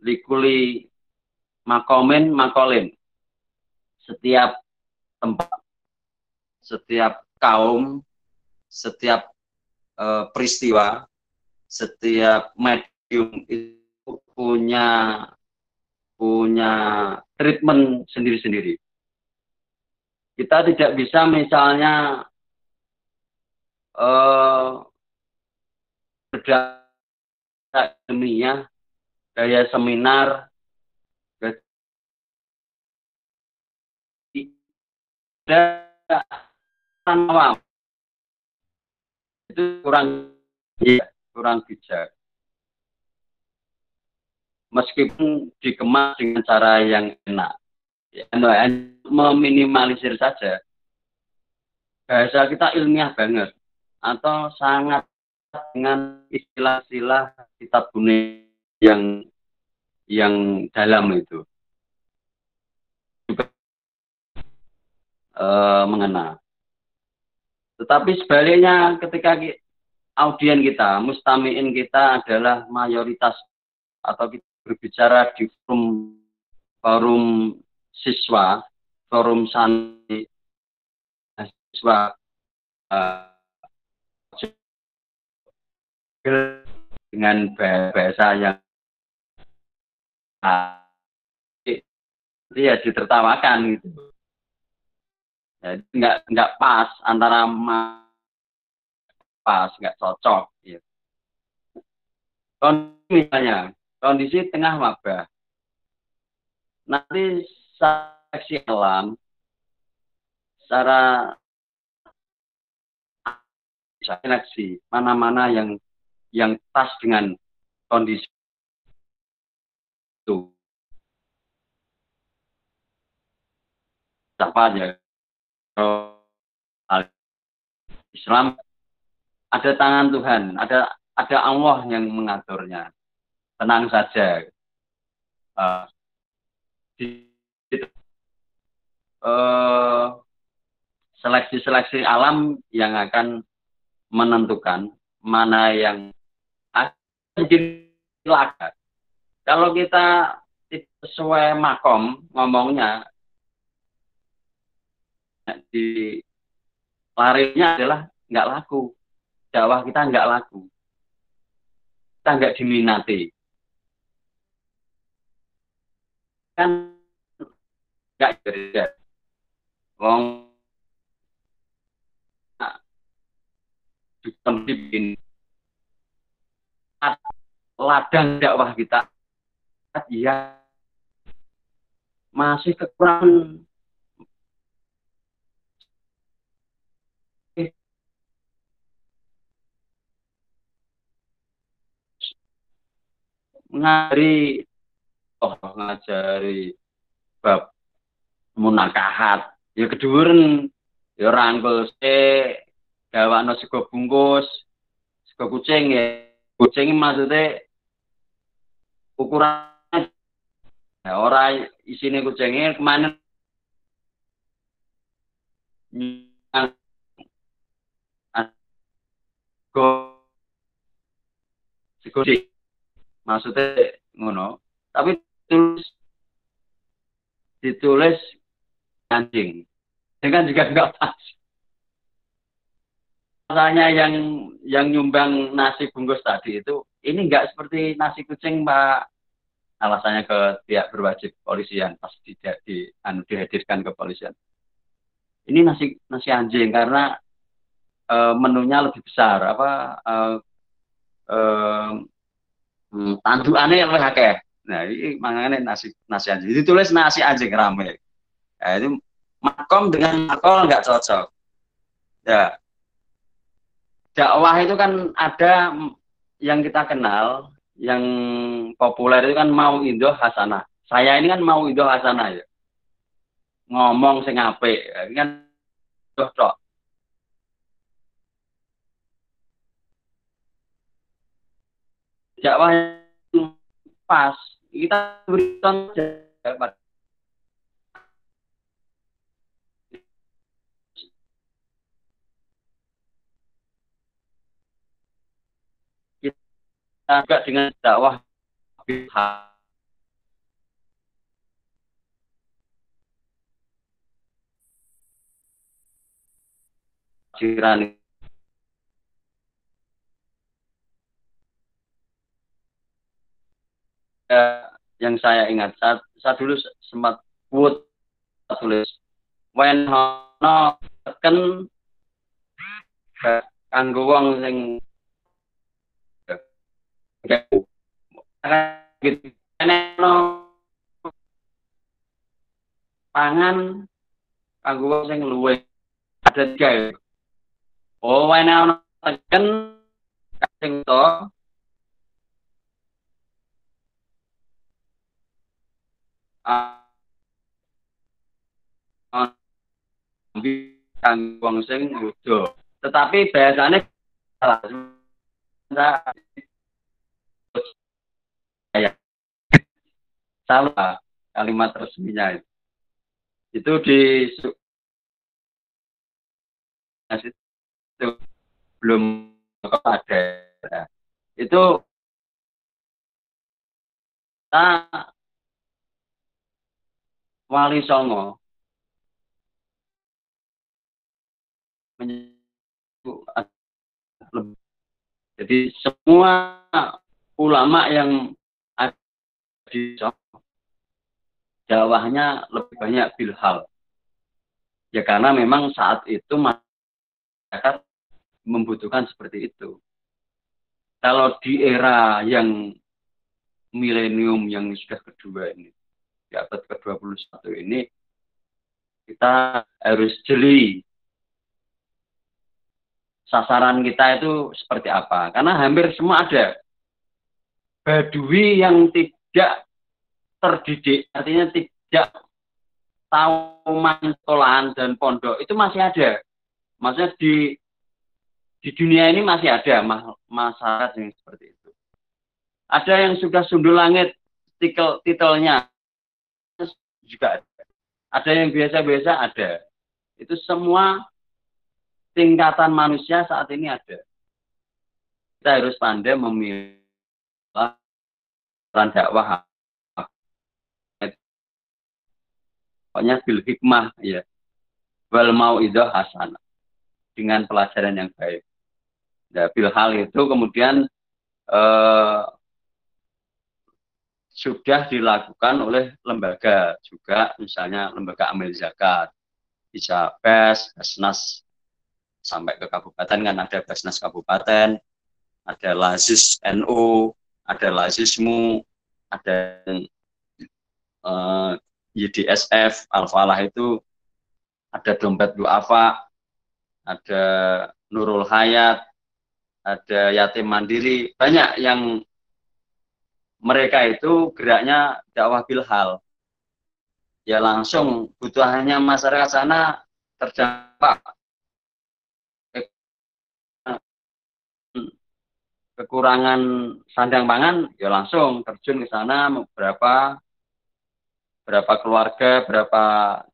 likuli makomen makolin setiap tempat setiap kaum setiap uh, peristiwa setiap medium itu punya punya treatment sendiri-sendiri. Kita tidak bisa misalnya uh, dunia gaya seminar awam itu kurang ya kurang bijak. Meskipun dikemas dengan cara yang enak, ya, meminimalisir saja. Bahasa kita ilmiah banget, atau sangat dengan istilah-istilah kitab kuning yang yang dalam itu juga e, mengena. Tetapi sebaliknya ketika audien kita, mustamiin kita adalah mayoritas atau kita berbicara di forum forum siswa, forum santri siswa uh, dengan bahasa yang uh, ya ditertawakan gitu. Jadi nggak nggak pas antara pas, nggak cocok. Gitu. Kondisi misalnya, kondisi tengah wabah. Nanti seksi alam secara seleksi mana-mana yang yang pas dengan kondisi itu. Apa aja? Islam ada tangan Tuhan, ada ada Allah yang mengaturnya. Tenang saja. Uh, di, uh, seleksi-seleksi alam yang akan menentukan mana yang mungkin laga. Kalau kita sesuai makom ngomongnya di larinya adalah nggak laku dakwah kita nggak laku. kita nggak diminati. Kan nggak kerja wong bikin ladang dakwah kita ya masih kekurangan ngari oh ngajari bab munakahat. Ya keduren ya rangkul se gawakno sego bungkus sego kucing ya kucing maksudnya ukuran ya, ora isine kucingnya ke mana? Go sego maksudnya ngono. Tapi tulis ditulis anjing. Dengan juga enggak pas. Masalahnya yang yang nyumbang nasi bungkus tadi itu ini enggak seperti nasi kucing pak. Alasannya ke pihak berwajib polisian pas tidak di, anu, dihadirkan ke polisian. Ini nasi nasi anjing karena e, menunya lebih besar. Apa e, e, hmm, tandukannya yang lebih akeh. Nah, ini makanya nasi nasi anjing. Ditulis nasi anjing rame. Nah, itu makom dengan makol nggak cocok. Ya. Dakwah itu kan ada yang kita kenal, yang populer itu kan mau Indo Hasanah. Saya ini kan mau Indo Hasanah ya. Ngomong sing apik, kan cocok. Dakwah yang pas. Kita berikan jawaban kita juga dengan dakwah jiran yang saya ingat. Saya dulu sempat quote tulis when hono kan kanggo wong sing pangan kanggo wong sing luwe ada tiga oh when ono teken sing to wong sing wudo. Tetapi bahasane salah kalimat resminya itu. Itu di itu belum ada. Itu kita Wali Songo. Jadi semua ulama yang ada di Songo dakwahnya lebih banyak bilhal. Ya karena memang saat itu masyarakat membutuhkan seperti itu. Kalau di era yang milenium yang sudah kedua ini di abad ke-21 ini kita harus jeli sasaran kita itu seperti apa. Karena hampir semua ada. Badui yang tidak terdidik, artinya tidak tahu mantolan dan pondok, itu masih ada. Maksudnya di di dunia ini masih ada masyarakat yang seperti itu. Ada yang sudah sundul langit titel, titelnya, juga ada. Ada yang biasa-biasa ada. Itu semua tingkatan manusia saat ini ada. Kita harus pandai memilih dakwah. Pokoknya bil hikmah ya. Wal mau itu hasanah dengan pelajaran yang baik. Ya, bil hal itu kemudian eh, sudah dilakukan oleh lembaga juga, misalnya lembaga amil zakat, bisa PES, Basnas sampai ke kabupaten kan ada Basnas kabupaten, ada Lazis NU, ada Lazismu, ada uh, eh, YDSF, Al-Falah itu ada dompet duafa, ada Nurul Hayat, ada Yatim Mandiri, banyak yang mereka itu geraknya dakwah bilhal. Ya langsung butuhannya masyarakat sana terdampak kekurangan sandang pangan, ya langsung terjun ke sana berapa berapa keluarga, berapa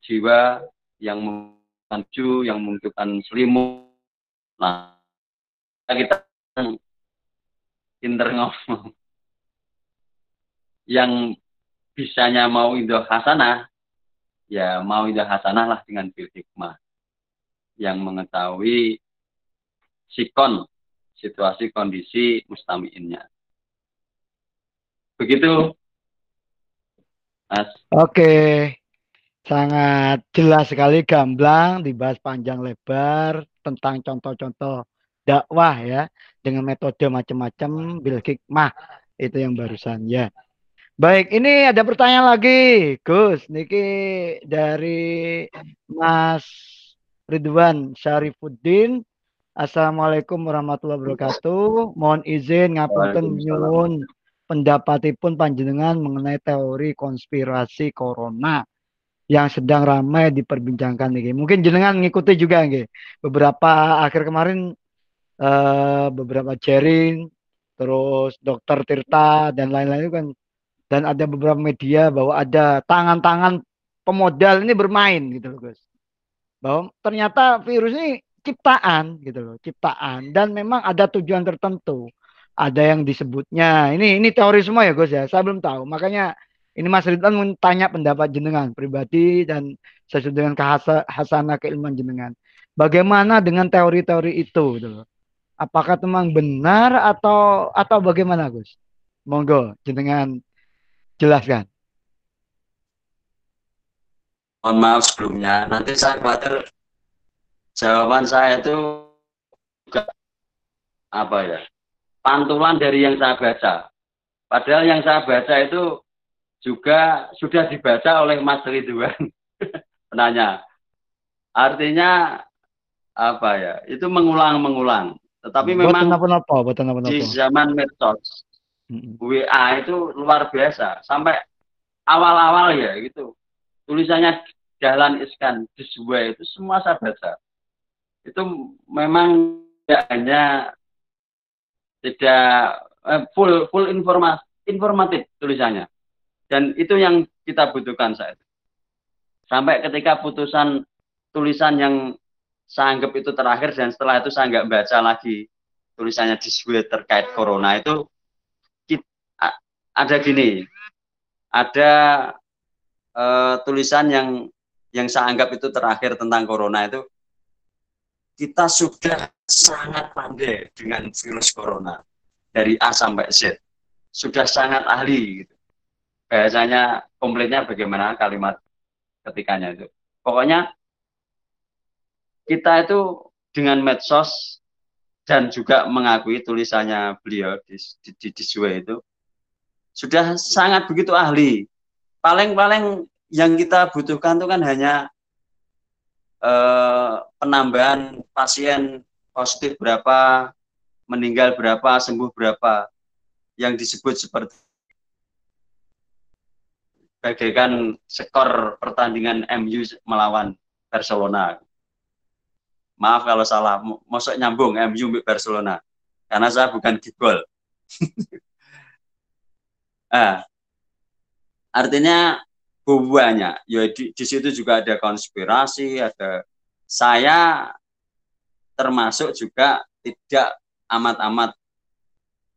jiwa yang membutuhkan yang membutuhkan selimut. Nah, kita pinter ngomong yang bisanya mau indah hasanah, ya mau indah hasanah lah dengan bil hikmah. Yang mengetahui sikon, situasi kondisi mustamiinnya. Begitu,
Mas. Oke, sangat jelas sekali gamblang, dibahas panjang lebar tentang contoh-contoh dakwah ya dengan metode macam-macam bil hikmah itu yang barusan ya. Baik, ini ada pertanyaan lagi, Gus. Niki dari Mas Ridwan Syarifuddin. Assalamualaikum warahmatullahi wabarakatuh. Mohon izin ngapunten nyuwun pendapatipun panjenengan mengenai teori konspirasi corona yang sedang ramai diperbincangkan nih. Mungkin jenengan ngikuti juga nih. Beberapa akhir kemarin uh, beberapa sharing terus dokter Tirta dan lain-lain itu kan dan ada beberapa media bahwa ada tangan-tangan pemodal ini bermain gitu loh Gus. Bahwa ternyata virus ini ciptaan gitu loh, ciptaan dan memang ada tujuan tertentu. Ada yang disebutnya ini ini teori semua ya Gus ya. Saya belum tahu. Makanya ini Mas Ridwan tanya pendapat jenengan pribadi dan sesuai dengan kehasana keilmuan jenengan. Bagaimana dengan teori-teori itu gitu loh. Apakah memang benar atau atau bagaimana Gus? Monggo jenengan Jelaskan.
Mohon maaf sebelumnya. Nanti saya khawatir jawaban saya itu juga apa ya pantulan dari yang saya baca. Padahal yang saya baca itu juga sudah dibaca oleh Mas Ridwan penanya. Artinya apa ya? Itu mengulang-mengulang. Tetapi memang apa -apa, di zaman medsos WA itu luar biasa. Sampai awal-awal ya gitu. Tulisannya jalan iskan sebuah itu semua saya. Baca itu memang tidak hanya tidak eh, full full informasi informatif tulisannya. Dan itu yang kita butuhkan saat sampai ketika putusan tulisan yang saya anggap itu terakhir dan setelah itu saya nggak baca lagi tulisannya di terkait corona itu ada gini, ada uh, tulisan yang yang saya anggap itu terakhir tentang corona itu kita sudah sangat pandai dengan virus corona dari A sampai Z. Sudah sangat ahli gitu. bahasanya komplainnya bagaimana kalimat ketikanya itu. Pokoknya kita itu dengan medsos dan juga mengakui tulisannya beliau di, di, di, di itu sudah sangat begitu ahli. Paling-paling yang kita butuhkan itu kan hanya eh, penambahan pasien positif berapa, meninggal berapa, sembuh berapa, yang disebut seperti bagaikan skor pertandingan MU melawan Barcelona. Maaf kalau salah, masuk nyambung MU Barcelona, karena saya bukan gibol. Nah, artinya buahnya, ya di, di situ juga ada konspirasi, ada saya termasuk juga tidak amat-amat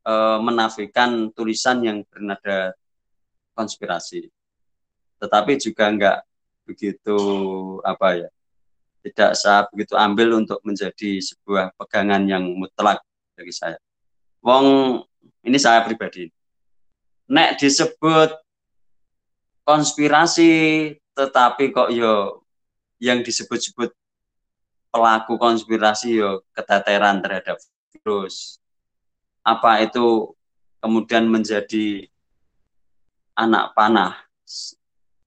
e, menafikan tulisan yang bernada konspirasi. Tetapi juga enggak begitu apa ya, tidak saya begitu ambil untuk menjadi sebuah pegangan yang mutlak bagi saya. Wong Ini saya pribadi. Nek disebut konspirasi tetapi kok yo yang disebut-sebut pelaku konspirasi yo keteteran terhadap virus. Apa itu kemudian menjadi anak panah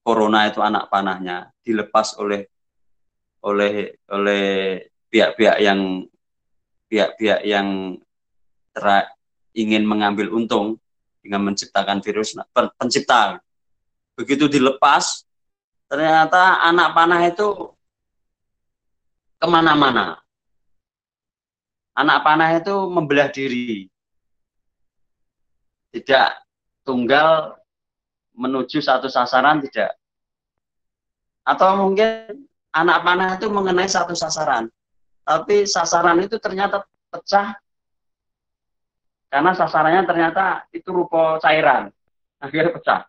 corona itu anak panahnya dilepas oleh oleh oleh pihak-pihak yang pihak-pihak yang ingin mengambil untung dengan menciptakan virus nah, pencipta. Begitu dilepas ternyata anak panah itu ke mana-mana. Anak panah itu membelah diri. Tidak tunggal menuju satu sasaran tidak. Atau mungkin anak panah itu mengenai satu sasaran. Tapi sasaran itu ternyata pecah karena sasarannya ternyata itu rupa cairan. Akhirnya pecah.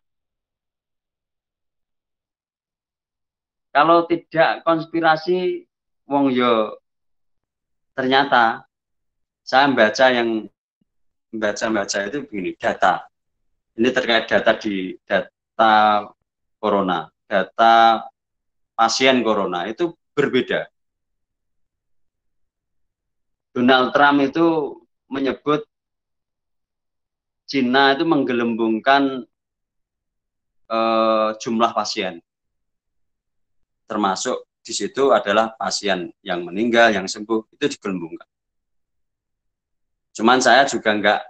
Kalau tidak konspirasi wong yo. Ternyata saya membaca yang membaca-baca itu begini data. Ini terkait data di data corona, data pasien corona itu berbeda. Donald Trump itu menyebut Cina itu menggelembungkan eh, jumlah pasien, termasuk di situ adalah pasien yang meninggal, yang sembuh itu digelembungkan. Cuman saya juga nggak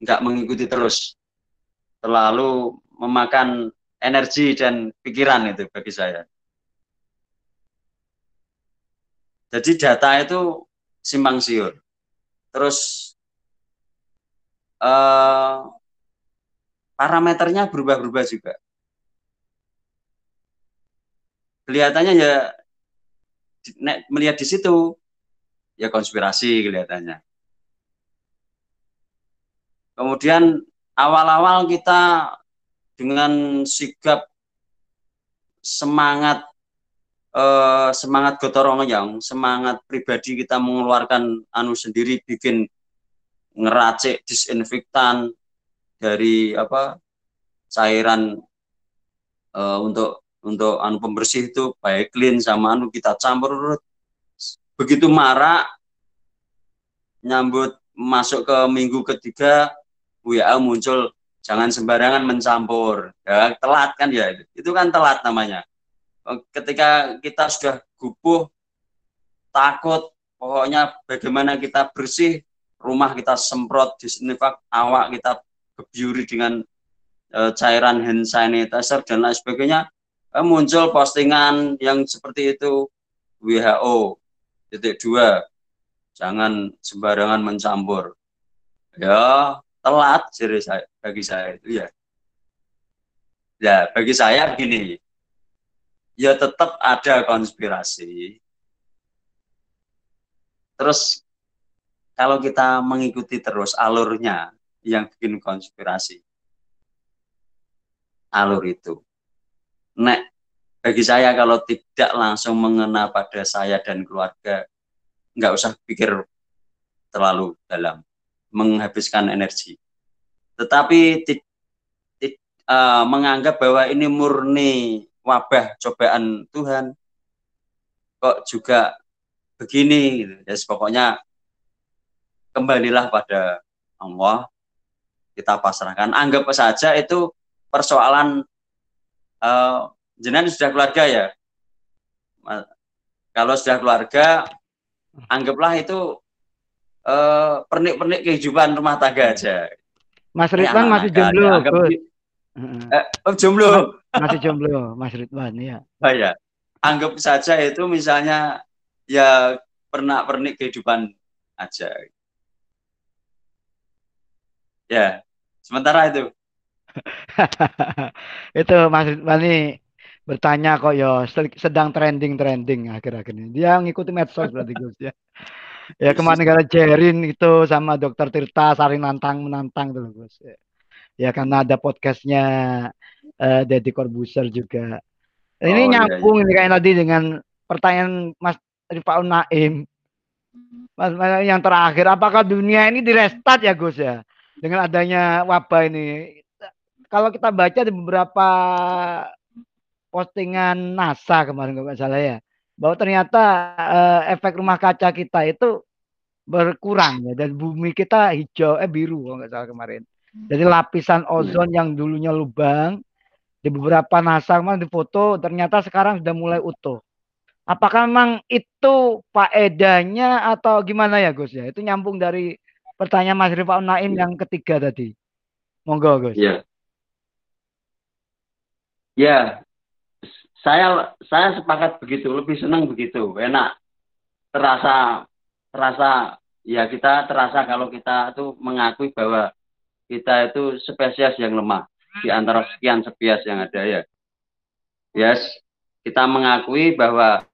nggak mengikuti terus terlalu memakan energi dan pikiran itu bagi saya. Jadi data itu simpang siur. Terus eh, parameternya berubah-berubah juga. Kelihatannya ya melihat di situ ya konspirasi kelihatannya. Kemudian awal-awal kita dengan sigap semangat eh, semangat gotong royong, semangat pribadi kita mengeluarkan anu sendiri bikin ngeracik disinfektan dari apa cairan eh, untuk untuk anu pembersih itu baik clean sama anu kita campur begitu marak nyambut masuk ke minggu ketiga WA muncul jangan sembarangan mencampur. Ya telat kan ya itu kan telat namanya. Oh, ketika kita sudah gupuh takut pokoknya bagaimana kita bersih rumah kita semprot disinfek awak kita kebiuri dengan e, cairan hand sanitizer dan lain sebagainya e, muncul postingan yang seperti itu WHO titik dua. Jangan sembarangan mencampur. Ya telat jadi saya bagi saya itu ya. Ya bagi saya gini ya tetap ada konspirasi. Terus kalau kita mengikuti terus alurnya yang bikin konspirasi alur itu nek bagi saya kalau tidak langsung mengena pada saya dan keluarga nggak usah pikir terlalu dalam menghabiskan energi. Tetapi uh, menganggap bahwa ini murni wabah cobaan Tuhan, kok juga begini. Gitu. Ya, pokoknya kembalilah pada Allah, kita pasrahkan. Anggap saja itu persoalan uh, jenengan sudah keluarga ya. Kalau sudah keluarga, anggaplah itu uh, pernik-pernik kehidupan rumah tangga aja.
Mas Ridwan masih jomblo,
Eh, oh, jomblo.
Masih jomblo, Mas Ridwan ya.
Oh ya. Anggap saja itu misalnya ya pernah pernik kehidupan aja. Ya, sementara itu.
itu Mas Ridwan ini bertanya kok ya sedang trending-trending akhir-akhir ini. Dia ngikuti medsos berarti Gus ya ya kemarin negara Jerin itu sama Dokter Tirta saling nantang menantang tuh Gus. Ya, ya karena ada podcastnya uh, Deddy Corbuzier juga. Ini oh, nyambung iya, iya. ini kayak tadi dengan pertanyaan Mas Rifaun Naim. Mas, mas, yang terakhir, apakah dunia ini direstart ya Gus ya? Dengan adanya wabah ini. Kalau kita baca di beberapa postingan NASA kemarin kalau nggak salah ya, bahwa ternyata uh, efek rumah kaca kita itu berkurang ya dan bumi kita hijau eh biru kalau nggak salah kemarin. Jadi lapisan ozon yang dulunya lubang di beberapa NASA kemarin di foto ternyata sekarang sudah mulai utuh. Apakah memang itu faedahnya atau gimana ya Gus ya? Itu nyambung dari pertanyaan Mas Rifa Naim yang ketiga tadi. Monggo Gus.
Iya. Ya, saya saya sepakat begitu, lebih senang begitu, enak, terasa terasa ya kita terasa kalau kita itu mengakui bahwa kita itu spesies yang lemah di antara sekian spesies yang ada ya. Yes, kita mengakui bahwa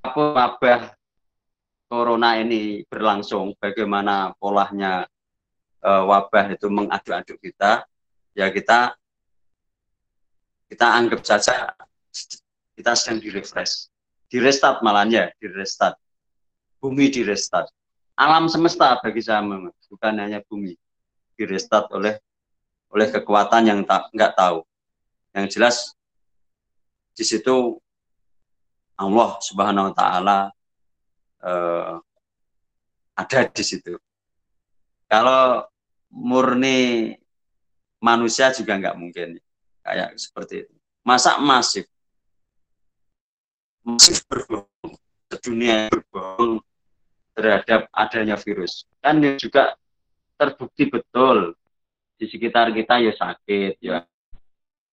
apa wabah corona ini berlangsung, bagaimana polanya uh, wabah itu mengaduk-aduk kita, ya kita kita anggap saja kita sedang direfresh, direstart malahnya, direstart. Bumi direstart. Alam semesta bagi saya bukan hanya bumi direstart oleh oleh kekuatan yang tak nggak tahu. Yang jelas di situ Allah Subhanahu wa taala uh, ada di situ. Kalau murni manusia juga nggak mungkin kayak seperti itu. Masa masif masif berbohong, dunia berbohong terhadap adanya virus. Kan juga terbukti betul di sekitar kita ya sakit ya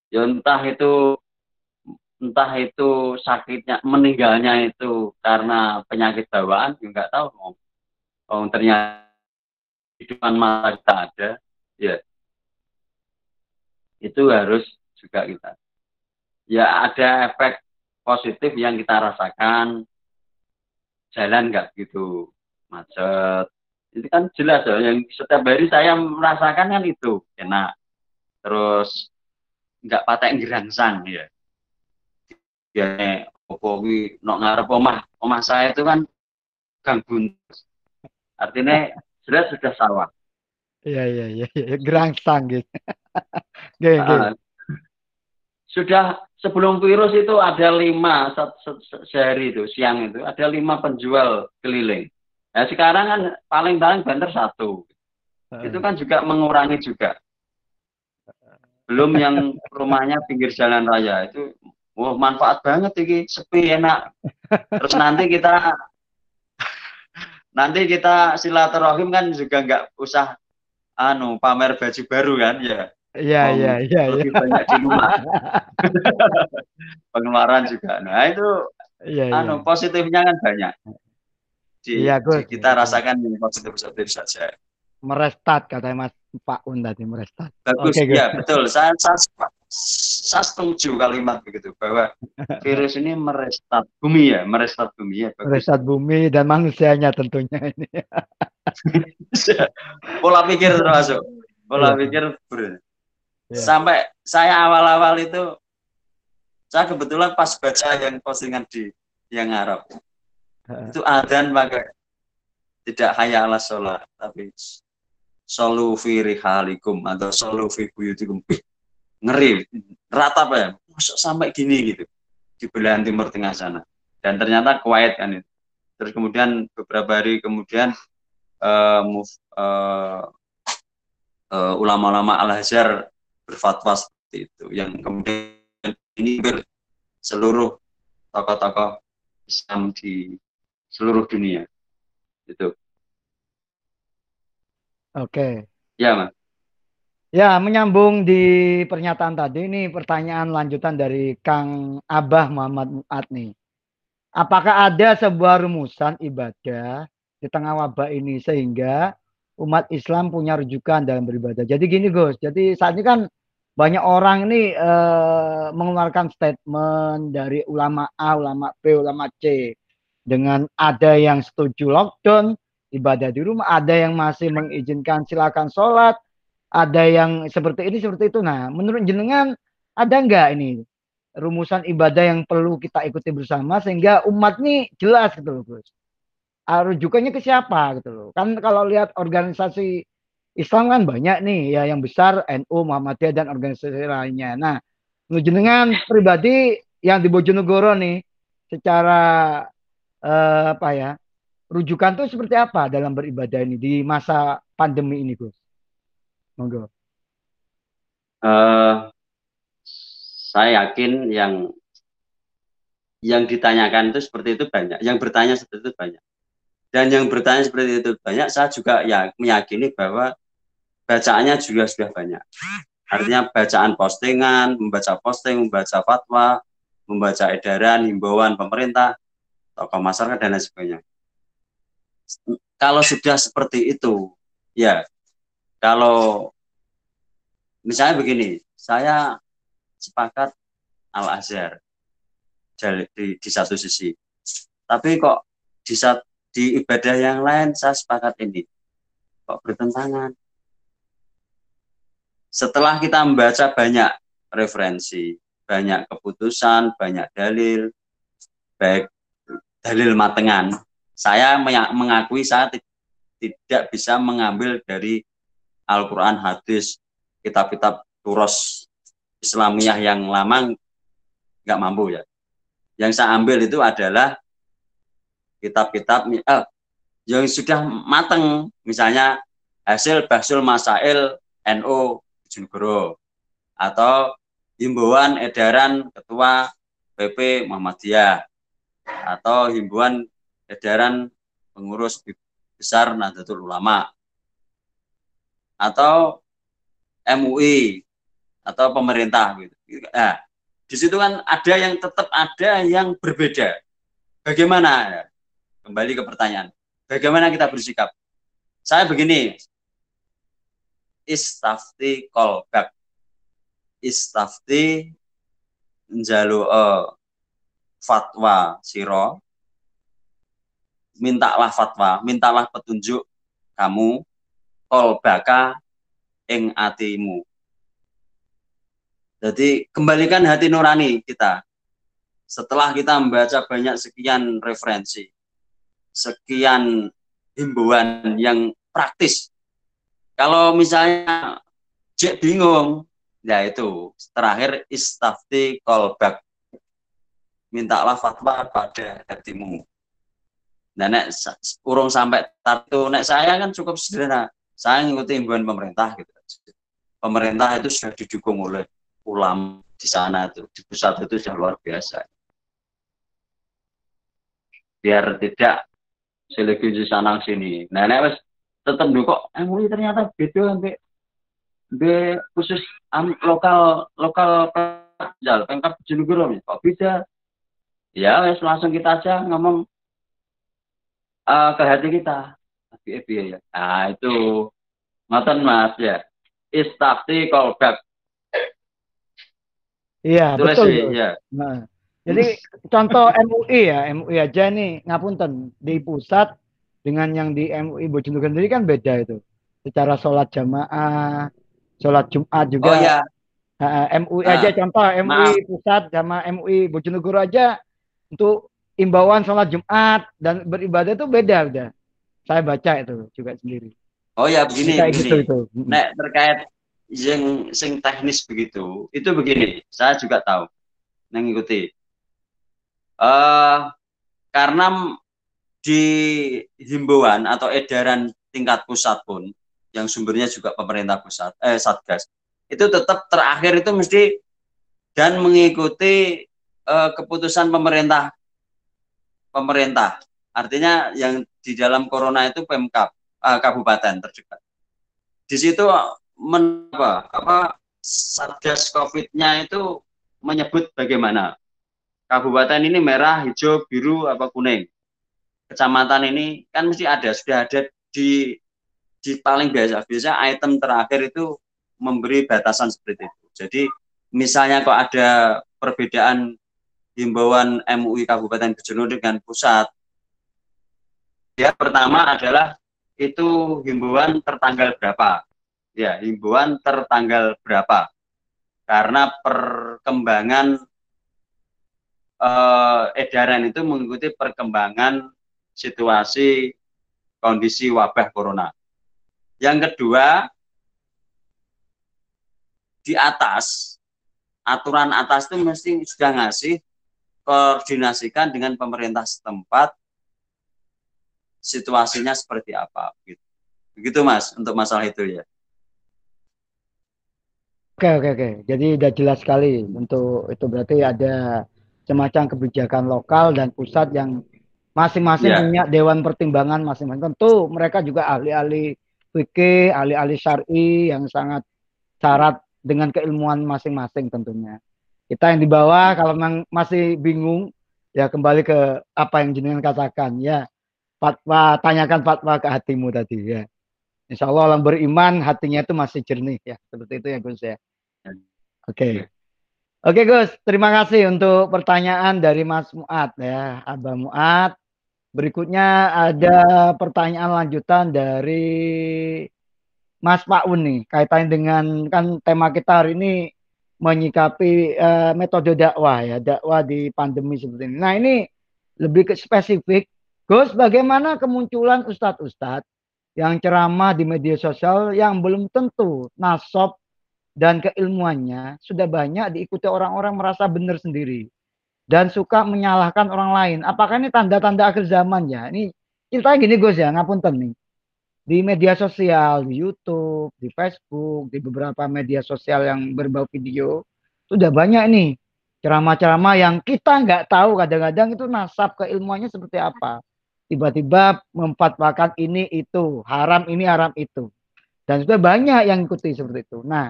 ya entah itu entah itu sakitnya meninggalnya itu karena penyakit bawaan ya nggak tahu mau oh, ternyata hidupan mata kita ada ya. Itu harus juga kita. Ya ada efek positif yang kita rasakan. Jalan nggak gitu macet. Itu kan jelas ya yang setiap hari saya merasakan kan itu. Enak. Terus nggak patek gerangsang ya ya opo wi nok ngarep omah omah saya itu kan gang buntus artinya sudah sudah sawah
iya iya iya ya. gerangsang gitu gini,
uh, sudah sebelum virus itu ada lima sehari itu siang itu ada lima penjual keliling Nah, sekarang kan paling-paling banter satu. Itu kan juga mengurangi juga. Belum yang rumahnya pinggir jalan raya itu wah manfaat banget ini sepi enak. Terus nanti kita nanti kita silaturahim kan juga nggak usah anu pamer baju baru kan ya.
Iya iya iya.
Lebih ya. banyak di rumah. Pengeluaran juga. Nah itu ya, anu ya. positifnya kan banyak di, ya, di kita rasakan yang positif-positif saja.
Merestat kata Mas Pak Un tadi merestat.
Bagus, okay, ya betul. Saya, saya saya setuju kalimat begitu bahwa virus ini merestat bumi ya, merestat bumi ya.
Bagus. Merestat bumi dan manusianya tentunya ini.
Pola pikir termasuk. Pola ya. pikir ber. Ya. Sampai saya awal-awal itu saya kebetulan pas baca yang postingan di yang Arab itu adzan pakai tidak hanya ala sholat tapi solu fi rihalikum atau solu fi buyutikum ngeri rata apa ya masuk sampai gini gitu di belahan timur tengah sana dan ternyata Kuwait kan itu terus kemudian beberapa hari kemudian uh, move, uh, uh, ulama-ulama al Azhar berfatwa seperti itu yang kemudian ini ber seluruh tokoh-tokoh Islam di seluruh dunia. Itu.
Oke.
Ya, Mas.
Ya, menyambung di pernyataan tadi ini pertanyaan lanjutan dari Kang Abah Muhammad Muat. Apakah ada sebuah rumusan ibadah di tengah wabah ini sehingga umat Islam punya rujukan dalam beribadah. Jadi gini Gus, jadi saat ini kan banyak orang ini eh, mengeluarkan statement dari ulama A, ulama B, ulama C dengan ada yang setuju lockdown, ibadah di rumah, ada yang masih mengizinkan silakan sholat, ada yang seperti ini seperti itu. Nah, menurut jenengan ada nggak ini rumusan ibadah yang perlu kita ikuti bersama sehingga umat ini jelas gitu loh Gus. Rujukannya ke siapa gitu loh. Kan kalau lihat organisasi Islam kan banyak nih ya yang besar NU, Muhammadiyah dan organisasi lainnya. Nah, dengan pribadi yang di Bojonegoro nih secara eh, apa ya rujukan tuh seperti apa dalam beribadah ini di masa pandemi ini Gus? Monggo.
Uh, saya yakin yang yang ditanyakan itu seperti itu banyak, yang bertanya seperti itu banyak. Dan yang bertanya seperti itu banyak, saya juga ya meyakini bahwa bacaannya juga sudah banyak. Artinya bacaan postingan, membaca posting, membaca fatwa, membaca edaran, himbauan pemerintah, tokoh masyarakat dan lain sebagainya. Kalau sudah seperti itu, ya kalau misalnya begini, saya sepakat Al Azhar di, di satu sisi, tapi kok di di ibadah yang lain saya sepakat ini kok bertentangan. Setelah kita membaca banyak referensi, banyak keputusan, banyak dalil, baik dalil matengan, saya mengakui saya tidak bisa mengambil dari Al-Quran, hadis, kitab-kitab turos Islamiyah yang lama nggak mampu ya. Yang saya ambil itu adalah kitab-kitab eh, yang sudah mateng, misalnya hasil Basul Masail NO Bojonegoro atau himbauan edaran Ketua PP Muhammadiyah. Atau himbauan edaran pengurus besar Nahdlatul Ulama atau MUI atau pemerintah gitu. Nah, di situ kan ada yang tetap ada yang berbeda. Bagaimana? Kembali ke pertanyaan. Bagaimana kita bersikap? Saya begini. Istafti kolbak. Istafti njalu uh, fatwa siro mintalah fatwa, mintalah petunjuk kamu kol baka ing atimu. Jadi kembalikan hati nurani kita. Setelah kita membaca banyak sekian referensi, sekian himbauan yang praktis. Kalau misalnya cek bingung, ya itu terakhir istafti kolbak. Mintalah fatwa pada hatimu. Nah, nek urung sampai tato nek saya kan cukup sederhana. Saya ngikuti himbauan pemerintah gitu. Pemerintah itu sudah didukung oleh ulama di sana itu di pusat itu sudah luar biasa. Biar tidak seleksi di sana sini. Nah, nek wes tetap kok MUI ternyata beda sampai be khusus um, lokal lokal jal pengkap Jenugoro kok beda ya wes langsung kita aja ngomong uh, ke hati kita. Piye ya. Nah, itu ngoten Mas ya. Istafti callback.
Iya, Tulis betul. Sih, ya. Nah, jadi contoh MUI ya, MUI aja nih ngapunten di pusat dengan yang di MUI Bojonegoro sendiri kan beda itu. Secara sholat jamaah, sholat Jumat juga. Oh iya. Nah, MUI nah, aja contoh MUI maaf. pusat sama MUI Bojonegoro aja untuk imbauan sholat Jumat dan beribadah itu beda udah. Saya baca itu juga sendiri.
Oh ya begini, begini. Gitu, itu. Nek terkait yang sing teknis begitu, itu begini. Saya juga tahu, mengikuti. Uh, karena di himbauan atau edaran tingkat pusat pun, yang sumbernya juga pemerintah pusat, eh satgas, itu tetap terakhir itu mesti dan mengikuti uh, keputusan pemerintah pemerintah. Artinya yang di dalam corona itu Pemkap uh, kabupaten terdekat. Di situ men, apa, apa Satgas Covid-nya itu menyebut bagaimana kabupaten ini merah, hijau, biru, apa kuning. Kecamatan ini kan mesti ada, sudah ada di di paling biasa. Biasa item terakhir itu memberi batasan seperti itu. Jadi misalnya kok ada perbedaan himbauan MUI Kabupaten Bojonegoro dengan pusat. Ya, pertama adalah itu himbauan tertanggal berapa? Ya, himbauan tertanggal berapa? Karena perkembangan eh, edaran itu mengikuti perkembangan situasi kondisi wabah corona. Yang kedua, di atas aturan atas itu mesti sudah ngasih koordinasikan dengan pemerintah setempat situasinya seperti apa gitu. Begitu Mas untuk masalah itu ya.
Oke oke oke. Jadi udah jelas sekali untuk itu berarti ada semacam kebijakan lokal dan pusat yang masing-masing yeah. punya dewan pertimbangan masing-masing. Tentu mereka juga ahli-ahli fikih, ahli-ahli syar'i yang sangat syarat dengan keilmuan masing-masing tentunya. Kita yang di bawah kalau memang masih bingung ya kembali ke apa yang jenengan katakan ya. Fatwa tanyakan fatwa ke hatimu tadi ya. Insya Allah orang beriman hatinya itu masih jernih ya. Seperti itu ya Gus ya. Oke. Okay. Oke okay, Gus, terima kasih untuk pertanyaan dari Mas Muat ya, Abah Muat. Berikutnya ada pertanyaan lanjutan dari Mas Pak nih kaitannya dengan kan tema kita hari ini menyikapi uh, metode dakwah ya dakwah di pandemi seperti ini. Nah ini lebih ke spesifik. Gus, bagaimana kemunculan ustadz-ustadz yang ceramah di media sosial yang belum tentu nasab dan keilmuannya sudah banyak diikuti orang-orang merasa benar sendiri dan suka menyalahkan orang lain. Apakah ini tanda-tanda akhir zaman ya? Ini ceritanya gini Gus ya, ngapunten nih di media sosial, di YouTube, di Facebook, di beberapa media sosial yang berbau video, sudah banyak nih ceramah-ceramah yang kita nggak tahu kadang-kadang itu nasab keilmuannya seperti apa. Tiba-tiba memfatwakan ini itu, haram ini haram itu. Dan sudah banyak yang ikuti seperti itu. Nah,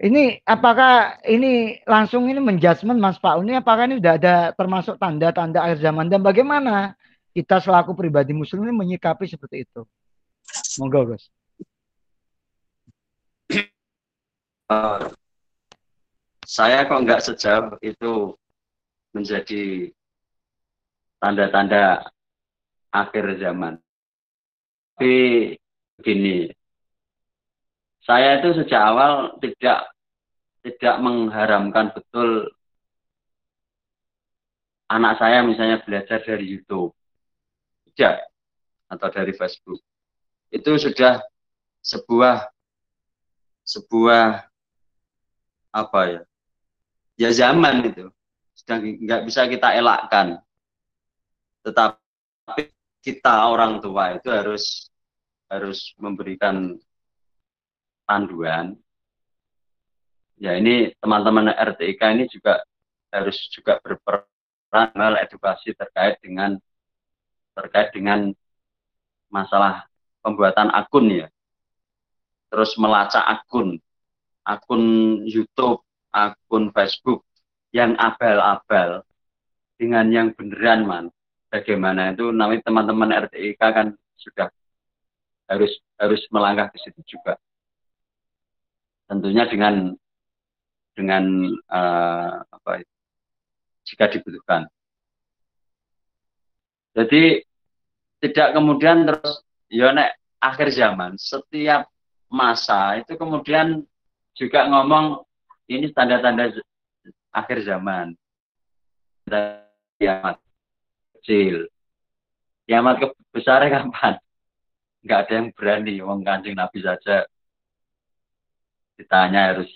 ini apakah ini langsung ini menjudgment Mas Pak ini apakah ini sudah ada termasuk tanda-tanda akhir zaman dan bagaimana kita selaku pribadi muslim ini menyikapi seperti itu? Monggo, Gus.
Uh, saya kok nggak sejauh itu menjadi tanda-tanda akhir zaman. Tapi begini, saya itu sejak awal tidak tidak mengharamkan betul anak saya misalnya belajar dari YouTube, tidak, atau dari Facebook. Itu sudah sebuah sebuah apa ya ya zaman itu. Sudah nggak bisa kita elakkan. Tetapi kita orang tua itu harus harus memberikan panduan ya ini teman-teman RTIK ini juga harus juga berperan edukasi terkait dengan terkait dengan masalah pembuatan akun ya. Terus melacak akun, akun YouTube, akun Facebook yang abal-abal dengan yang beneran man. Bagaimana itu namanya teman-teman RTIK kan sudah harus harus melangkah ke situ juga. Tentunya dengan dengan uh, apa jika dibutuhkan. Jadi tidak kemudian terus ya akhir zaman setiap masa itu kemudian juga ngomong ini tanda-tanda akhir zaman kiamat kecil. Kiamat besar kapan? Nggak ada yang berani wong kancing nabi saja. Ditanya harus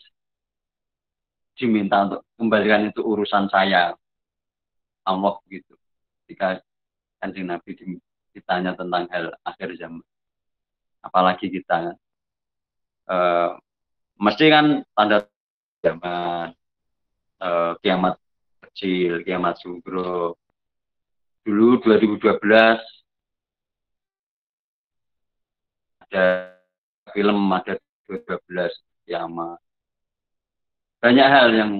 diminta untuk kembalikan itu urusan saya. Allah gitu. Jika kancing nabi ditanya tentang hal akhir zaman. Apalagi kita uh, mesti kan tanda zaman uh, kiamat kecil kiamat sugro dulu 2012 ada film ada 2012 kiamat banyak hal yang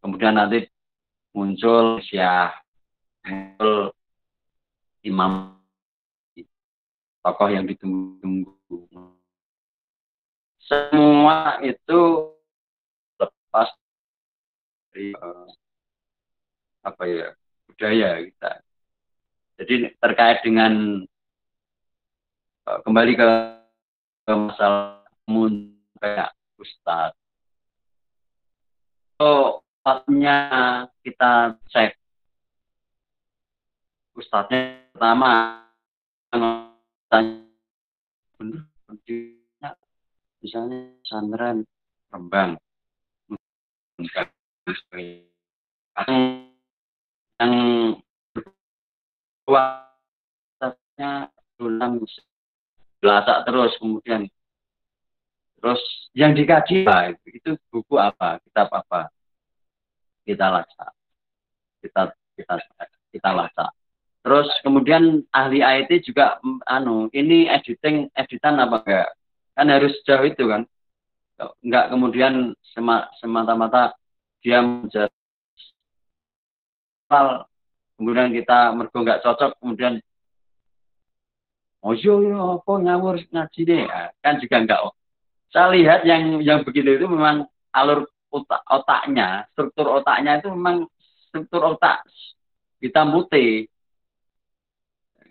kemudian nanti muncul syah muncul imam tokoh yang ditunggu semua itu lepas dari uh, apa ya budaya kita. Jadi terkait dengan uh, kembali ke, ke masalah mun kayak ustadz so kita cek ustadznya pertama benar misalnya pesantren Rembang yang kualitasnya ulang belasak terus kemudian. Terus yang dikaji itu buku apa? Kitab apa? Kita lacak kita kita kita lacak terus kemudian ahli IT juga anu ini editing editan apa enggak? Kan harus jauh itu kan. Nggak kemudian semata-mata dia menjadi kemudian kita mergo nggak cocok kemudian oh yo apa ngawur ngaji deh? Kan juga enggak oh. saya lihat yang yang begitu itu memang alur otak otaknya struktur otaknya itu memang struktur otak kita mute.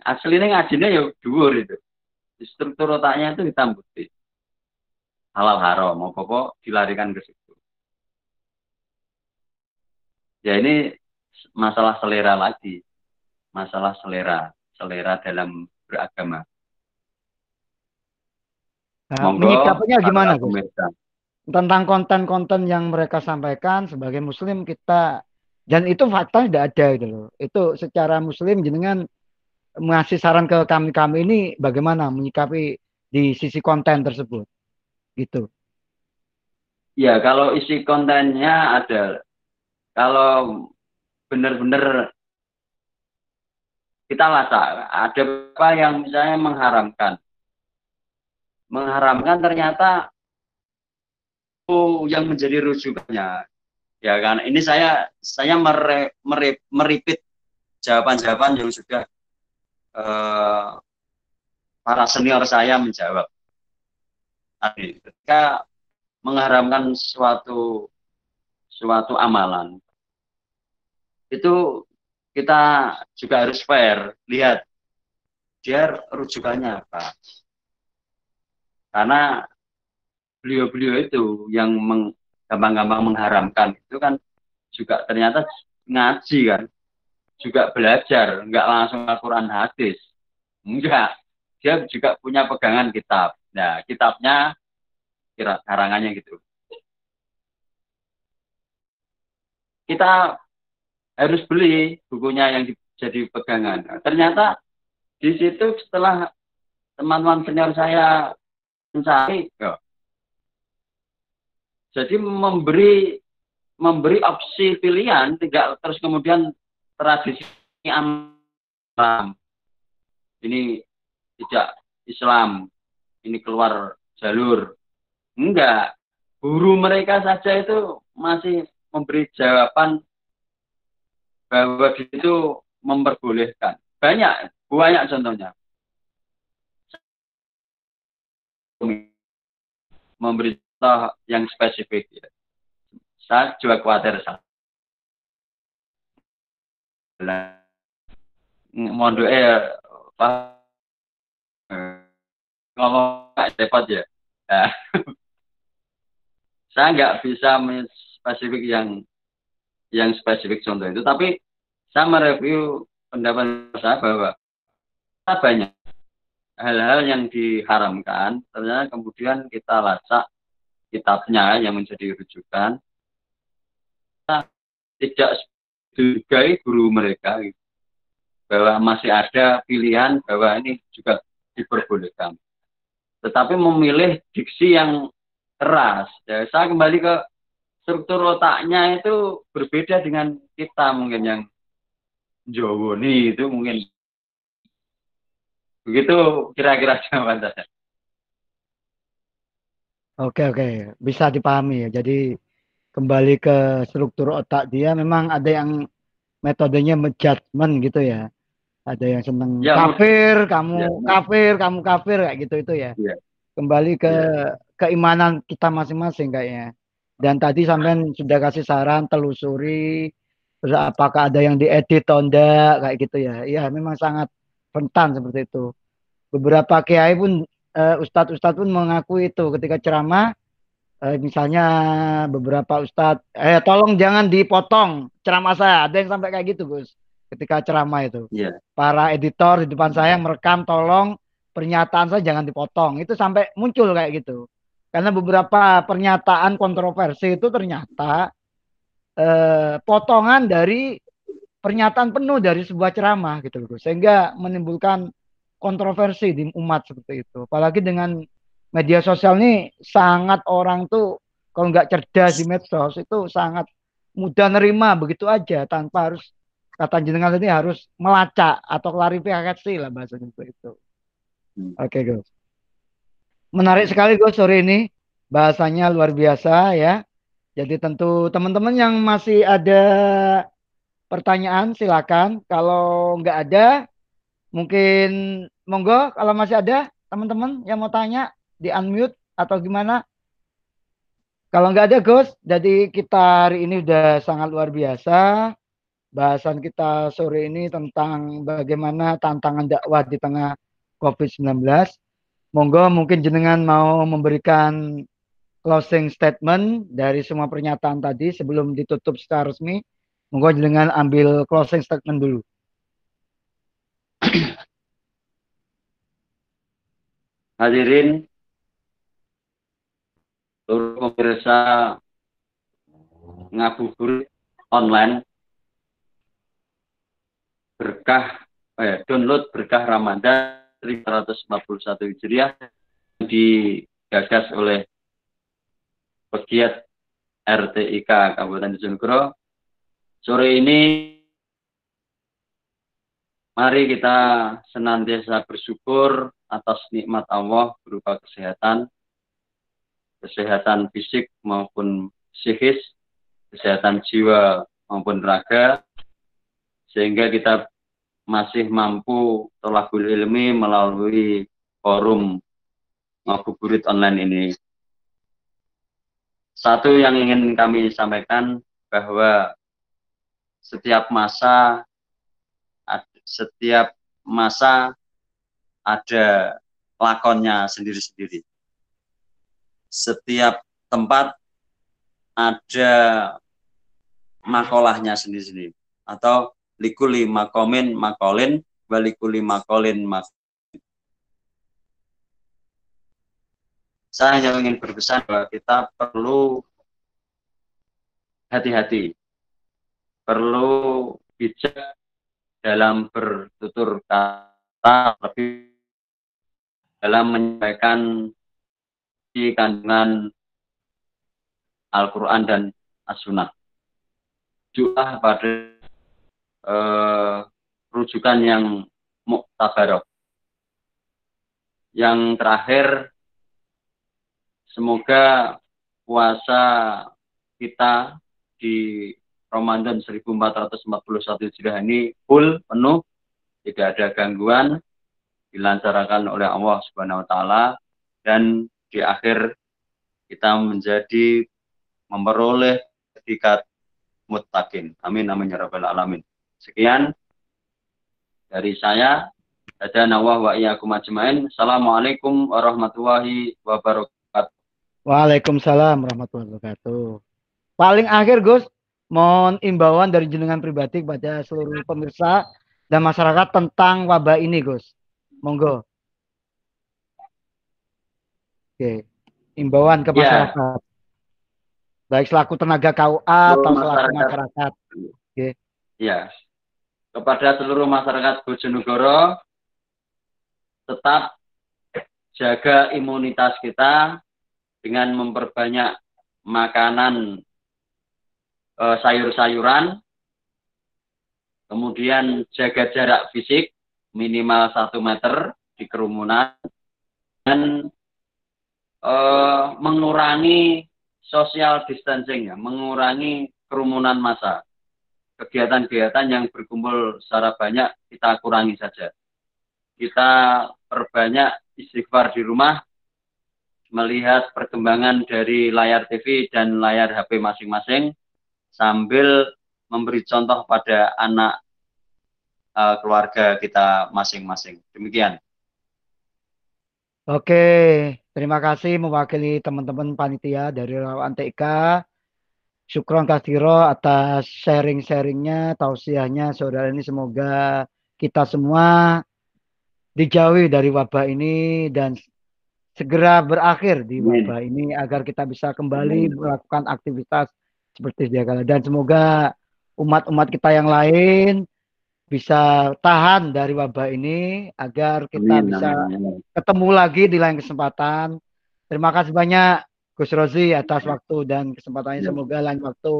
Aslinya ngajinya ya dhuwur itu. Struktur otaknya itu hitam putih halal haram mau apa dilarikan ke situ. Ya ini masalah selera lagi. Masalah selera selera dalam beragama.
Nah, menyikapinya gimana Gus? tentang konten-konten yang mereka sampaikan sebagai muslim kita dan itu fakta tidak ada gitu loh. Itu secara muslim jenengan mengasih saran ke kami-kami ini bagaimana menyikapi di sisi konten tersebut gitu.
Ya kalau isi kontennya ada. Kalau benar-benar kita lasa ada apa yang misalnya mengharamkan? Mengharamkan ternyata oh yang menjadi rujukannya. Ya kan? Ini saya saya mere, mere, meripit jawaban-jawaban yang sudah Eh, para senior saya menjawab. Ketika mengharamkan suatu suatu amalan, itu kita juga harus fair, lihat dia rujukannya apa. Karena beliau-beliau itu yang gampang-gampang mengharamkan itu kan juga ternyata ngaji kan juga belajar, nggak langsung Al-Quran hadis. Enggak. Dia juga punya pegangan kitab. Nah, kitabnya kira karangannya gitu. Kita harus beli bukunya yang jadi pegangan. Nah, ternyata di situ setelah teman-teman senior saya mencari, ya, jadi memberi memberi opsi pilihan tidak terus kemudian tradisi Islam. Ini tidak Islam ini keluar jalur. Enggak. Guru mereka saja itu masih memberi jawaban bahwa itu memperbolehkan. Banyak banyak contohnya. Memberi contoh yang spesifik ya. saya juga khawatir mondok eh apa ngomong cepat ya. Nah, saya nggak bisa spesifik yang yang spesifik contoh itu, tapi saya mereview pendapat saya bahwa banyak hal-hal yang diharamkan, ternyata kemudian kita lacak kitabnya yang menjadi rujukan, tidak dihargai guru mereka bahwa masih ada pilihan bahwa ini juga diperbolehkan. Tetapi memilih diksi yang keras. Ya, saya kembali ke struktur otaknya itu berbeda dengan kita mungkin yang Nih itu mungkin begitu kira-kira jawaban saya.
Oke oke bisa dipahami ya. Jadi kembali ke struktur otak dia memang ada yang metodenya menjudgment gitu ya ada yang seneng ya, kafir kamu ya, kafir kamu kafir kayak gitu itu ya, ya. kembali ke ya. keimanan kita masing-masing kayaknya dan tadi sampean sudah kasih saran telusuri terus apakah ada yang diedit atau enggak kayak gitu ya ya memang sangat rentan seperti itu beberapa kiai pun uh, ustadz ustadz pun mengaku itu ketika ceramah eh, misalnya beberapa ustadz, eh tolong jangan dipotong ceramah saya. Ada yang sampai kayak gitu Gus, ketika ceramah itu. Yeah. Para editor di depan saya merekam, tolong pernyataan saya jangan dipotong. Itu sampai muncul kayak gitu. Karena beberapa pernyataan kontroversi itu ternyata eh, potongan dari pernyataan penuh dari sebuah ceramah gitu loh. Sehingga menimbulkan kontroversi di umat seperti itu. Apalagi dengan media sosial ini sangat orang tuh kalau nggak cerdas di medsos itu sangat mudah nerima begitu aja tanpa harus kata jenengan tadi harus melacak atau klarifikasi lah bahasanya itu. Hmm. Oke, okay, Gus. Menarik sekali Gus sore ini. Bahasanya luar biasa ya. Jadi tentu teman-teman yang masih ada pertanyaan silakan. Kalau nggak ada mungkin monggo kalau masih ada teman-teman yang mau tanya di unmute atau gimana. Kalau nggak ada Gus, jadi kita hari ini udah sangat luar biasa. Bahasan kita sore ini tentang bagaimana tantangan dakwah di tengah COVID-19. Monggo mungkin jenengan mau memberikan closing statement dari semua pernyataan tadi sebelum ditutup secara resmi. Monggo jenengan ambil closing statement dulu.
Hadirin seluruh pemirsa ngabuburit online berkah eh, download berkah Ramadan 541 Hijriah digagas oleh pegiat RTIK Kabupaten Dijonegoro. Sore ini mari kita senantiasa bersyukur atas nikmat Allah berupa kesehatan, kesehatan fisik maupun psikis, kesehatan jiwa maupun raga, sehingga kita masih mampu tolakul ilmi melalui forum ngabuburit online ini. Satu yang ingin kami sampaikan bahwa setiap masa setiap masa ada lakonnya sendiri-sendiri. Setiap tempat ada makolahnya sendiri-sendiri atau likuli makomin makolin balikuli makolin mak saya hanya ingin berpesan bahwa kita perlu hati-hati perlu bijak dalam bertutur kata lebih dalam menyampaikan di kandungan Al-Quran dan As-Sunnah. Juga pada eh, rujukan yang muktabarok. Yang terakhir, semoga puasa kita di Ramadan 1441 Hijriah ini full, penuh, tidak ada gangguan, dilancarkan oleh Allah Subhanahu wa taala dan di akhir kita menjadi memperoleh etikat muttaqin. Amin amin ya rabbal alamin. Sekian dari saya. Ada nawah wa iyyakum ajmain. Assalamualaikum warahmatullahi wabarakatuh.
Waalaikumsalam warahmatullahi wabarakatuh. Paling akhir Gus, mohon imbauan dari jenengan pribadi kepada seluruh pemirsa dan masyarakat tentang wabah ini Gus. Monggo. Oke. Imbauan ke ya. masyarakat. Ya. Baik selaku tenaga KUA atau selaku masyarakat. Oke.
Ya kepada seluruh masyarakat Bojonegoro tetap jaga imunitas kita dengan memperbanyak makanan e, sayur-sayuran, kemudian jaga jarak fisik minimal satu meter di kerumunan, dan e, mengurangi social distancing ya, mengurangi kerumunan massa kegiatan-kegiatan yang berkumpul secara banyak kita kurangi saja. Kita perbanyak istighfar di rumah, melihat perkembangan dari layar TV dan layar HP masing-masing, sambil memberi contoh pada anak uh, keluarga kita masing-masing. Demikian.
Oke, terima kasih mewakili teman-teman panitia dari Rawan TK Syukron kasiro atas sharing-sharingnya, tausiahnya saudara ini semoga kita semua dijauhi dari wabah ini dan segera berakhir di wabah ini agar kita bisa kembali melakukan aktivitas seperti dia kala dan semoga umat-umat kita yang lain bisa tahan dari wabah ini agar kita amin, bisa amin. ketemu lagi di lain kesempatan. Terima kasih banyak Gus Rozi atas waktu dan kesempatannya. Ya. Semoga lain waktu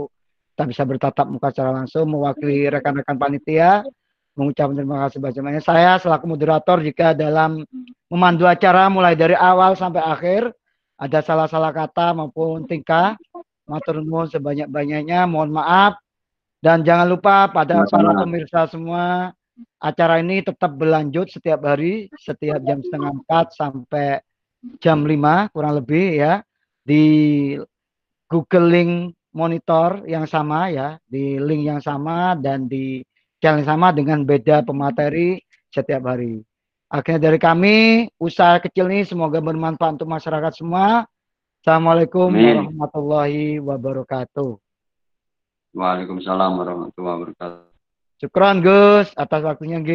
kita bisa bertatap muka secara langsung mewakili rekan-rekan panitia mengucapkan terima kasih banyak. Saya selaku moderator jika dalam memandu acara mulai dari awal sampai akhir ada salah-salah kata maupun tingkah matur nuwun sebanyak-banyaknya mohon maaf. Dan jangan lupa pada para pemirsa semua acara ini tetap berlanjut setiap hari setiap jam setengah empat sampai jam lima kurang lebih ya di Google Link monitor yang sama ya di link yang sama dan di yang sama dengan beda pemateri setiap hari. Akhirnya dari kami, usaha kecil ini semoga bermanfaat untuk masyarakat semua. Assalamualaikum Amin. warahmatullahi wabarakatuh.
Waalaikumsalam warahmatullahi wabarakatuh.
Syukran Gus atas waktunya G.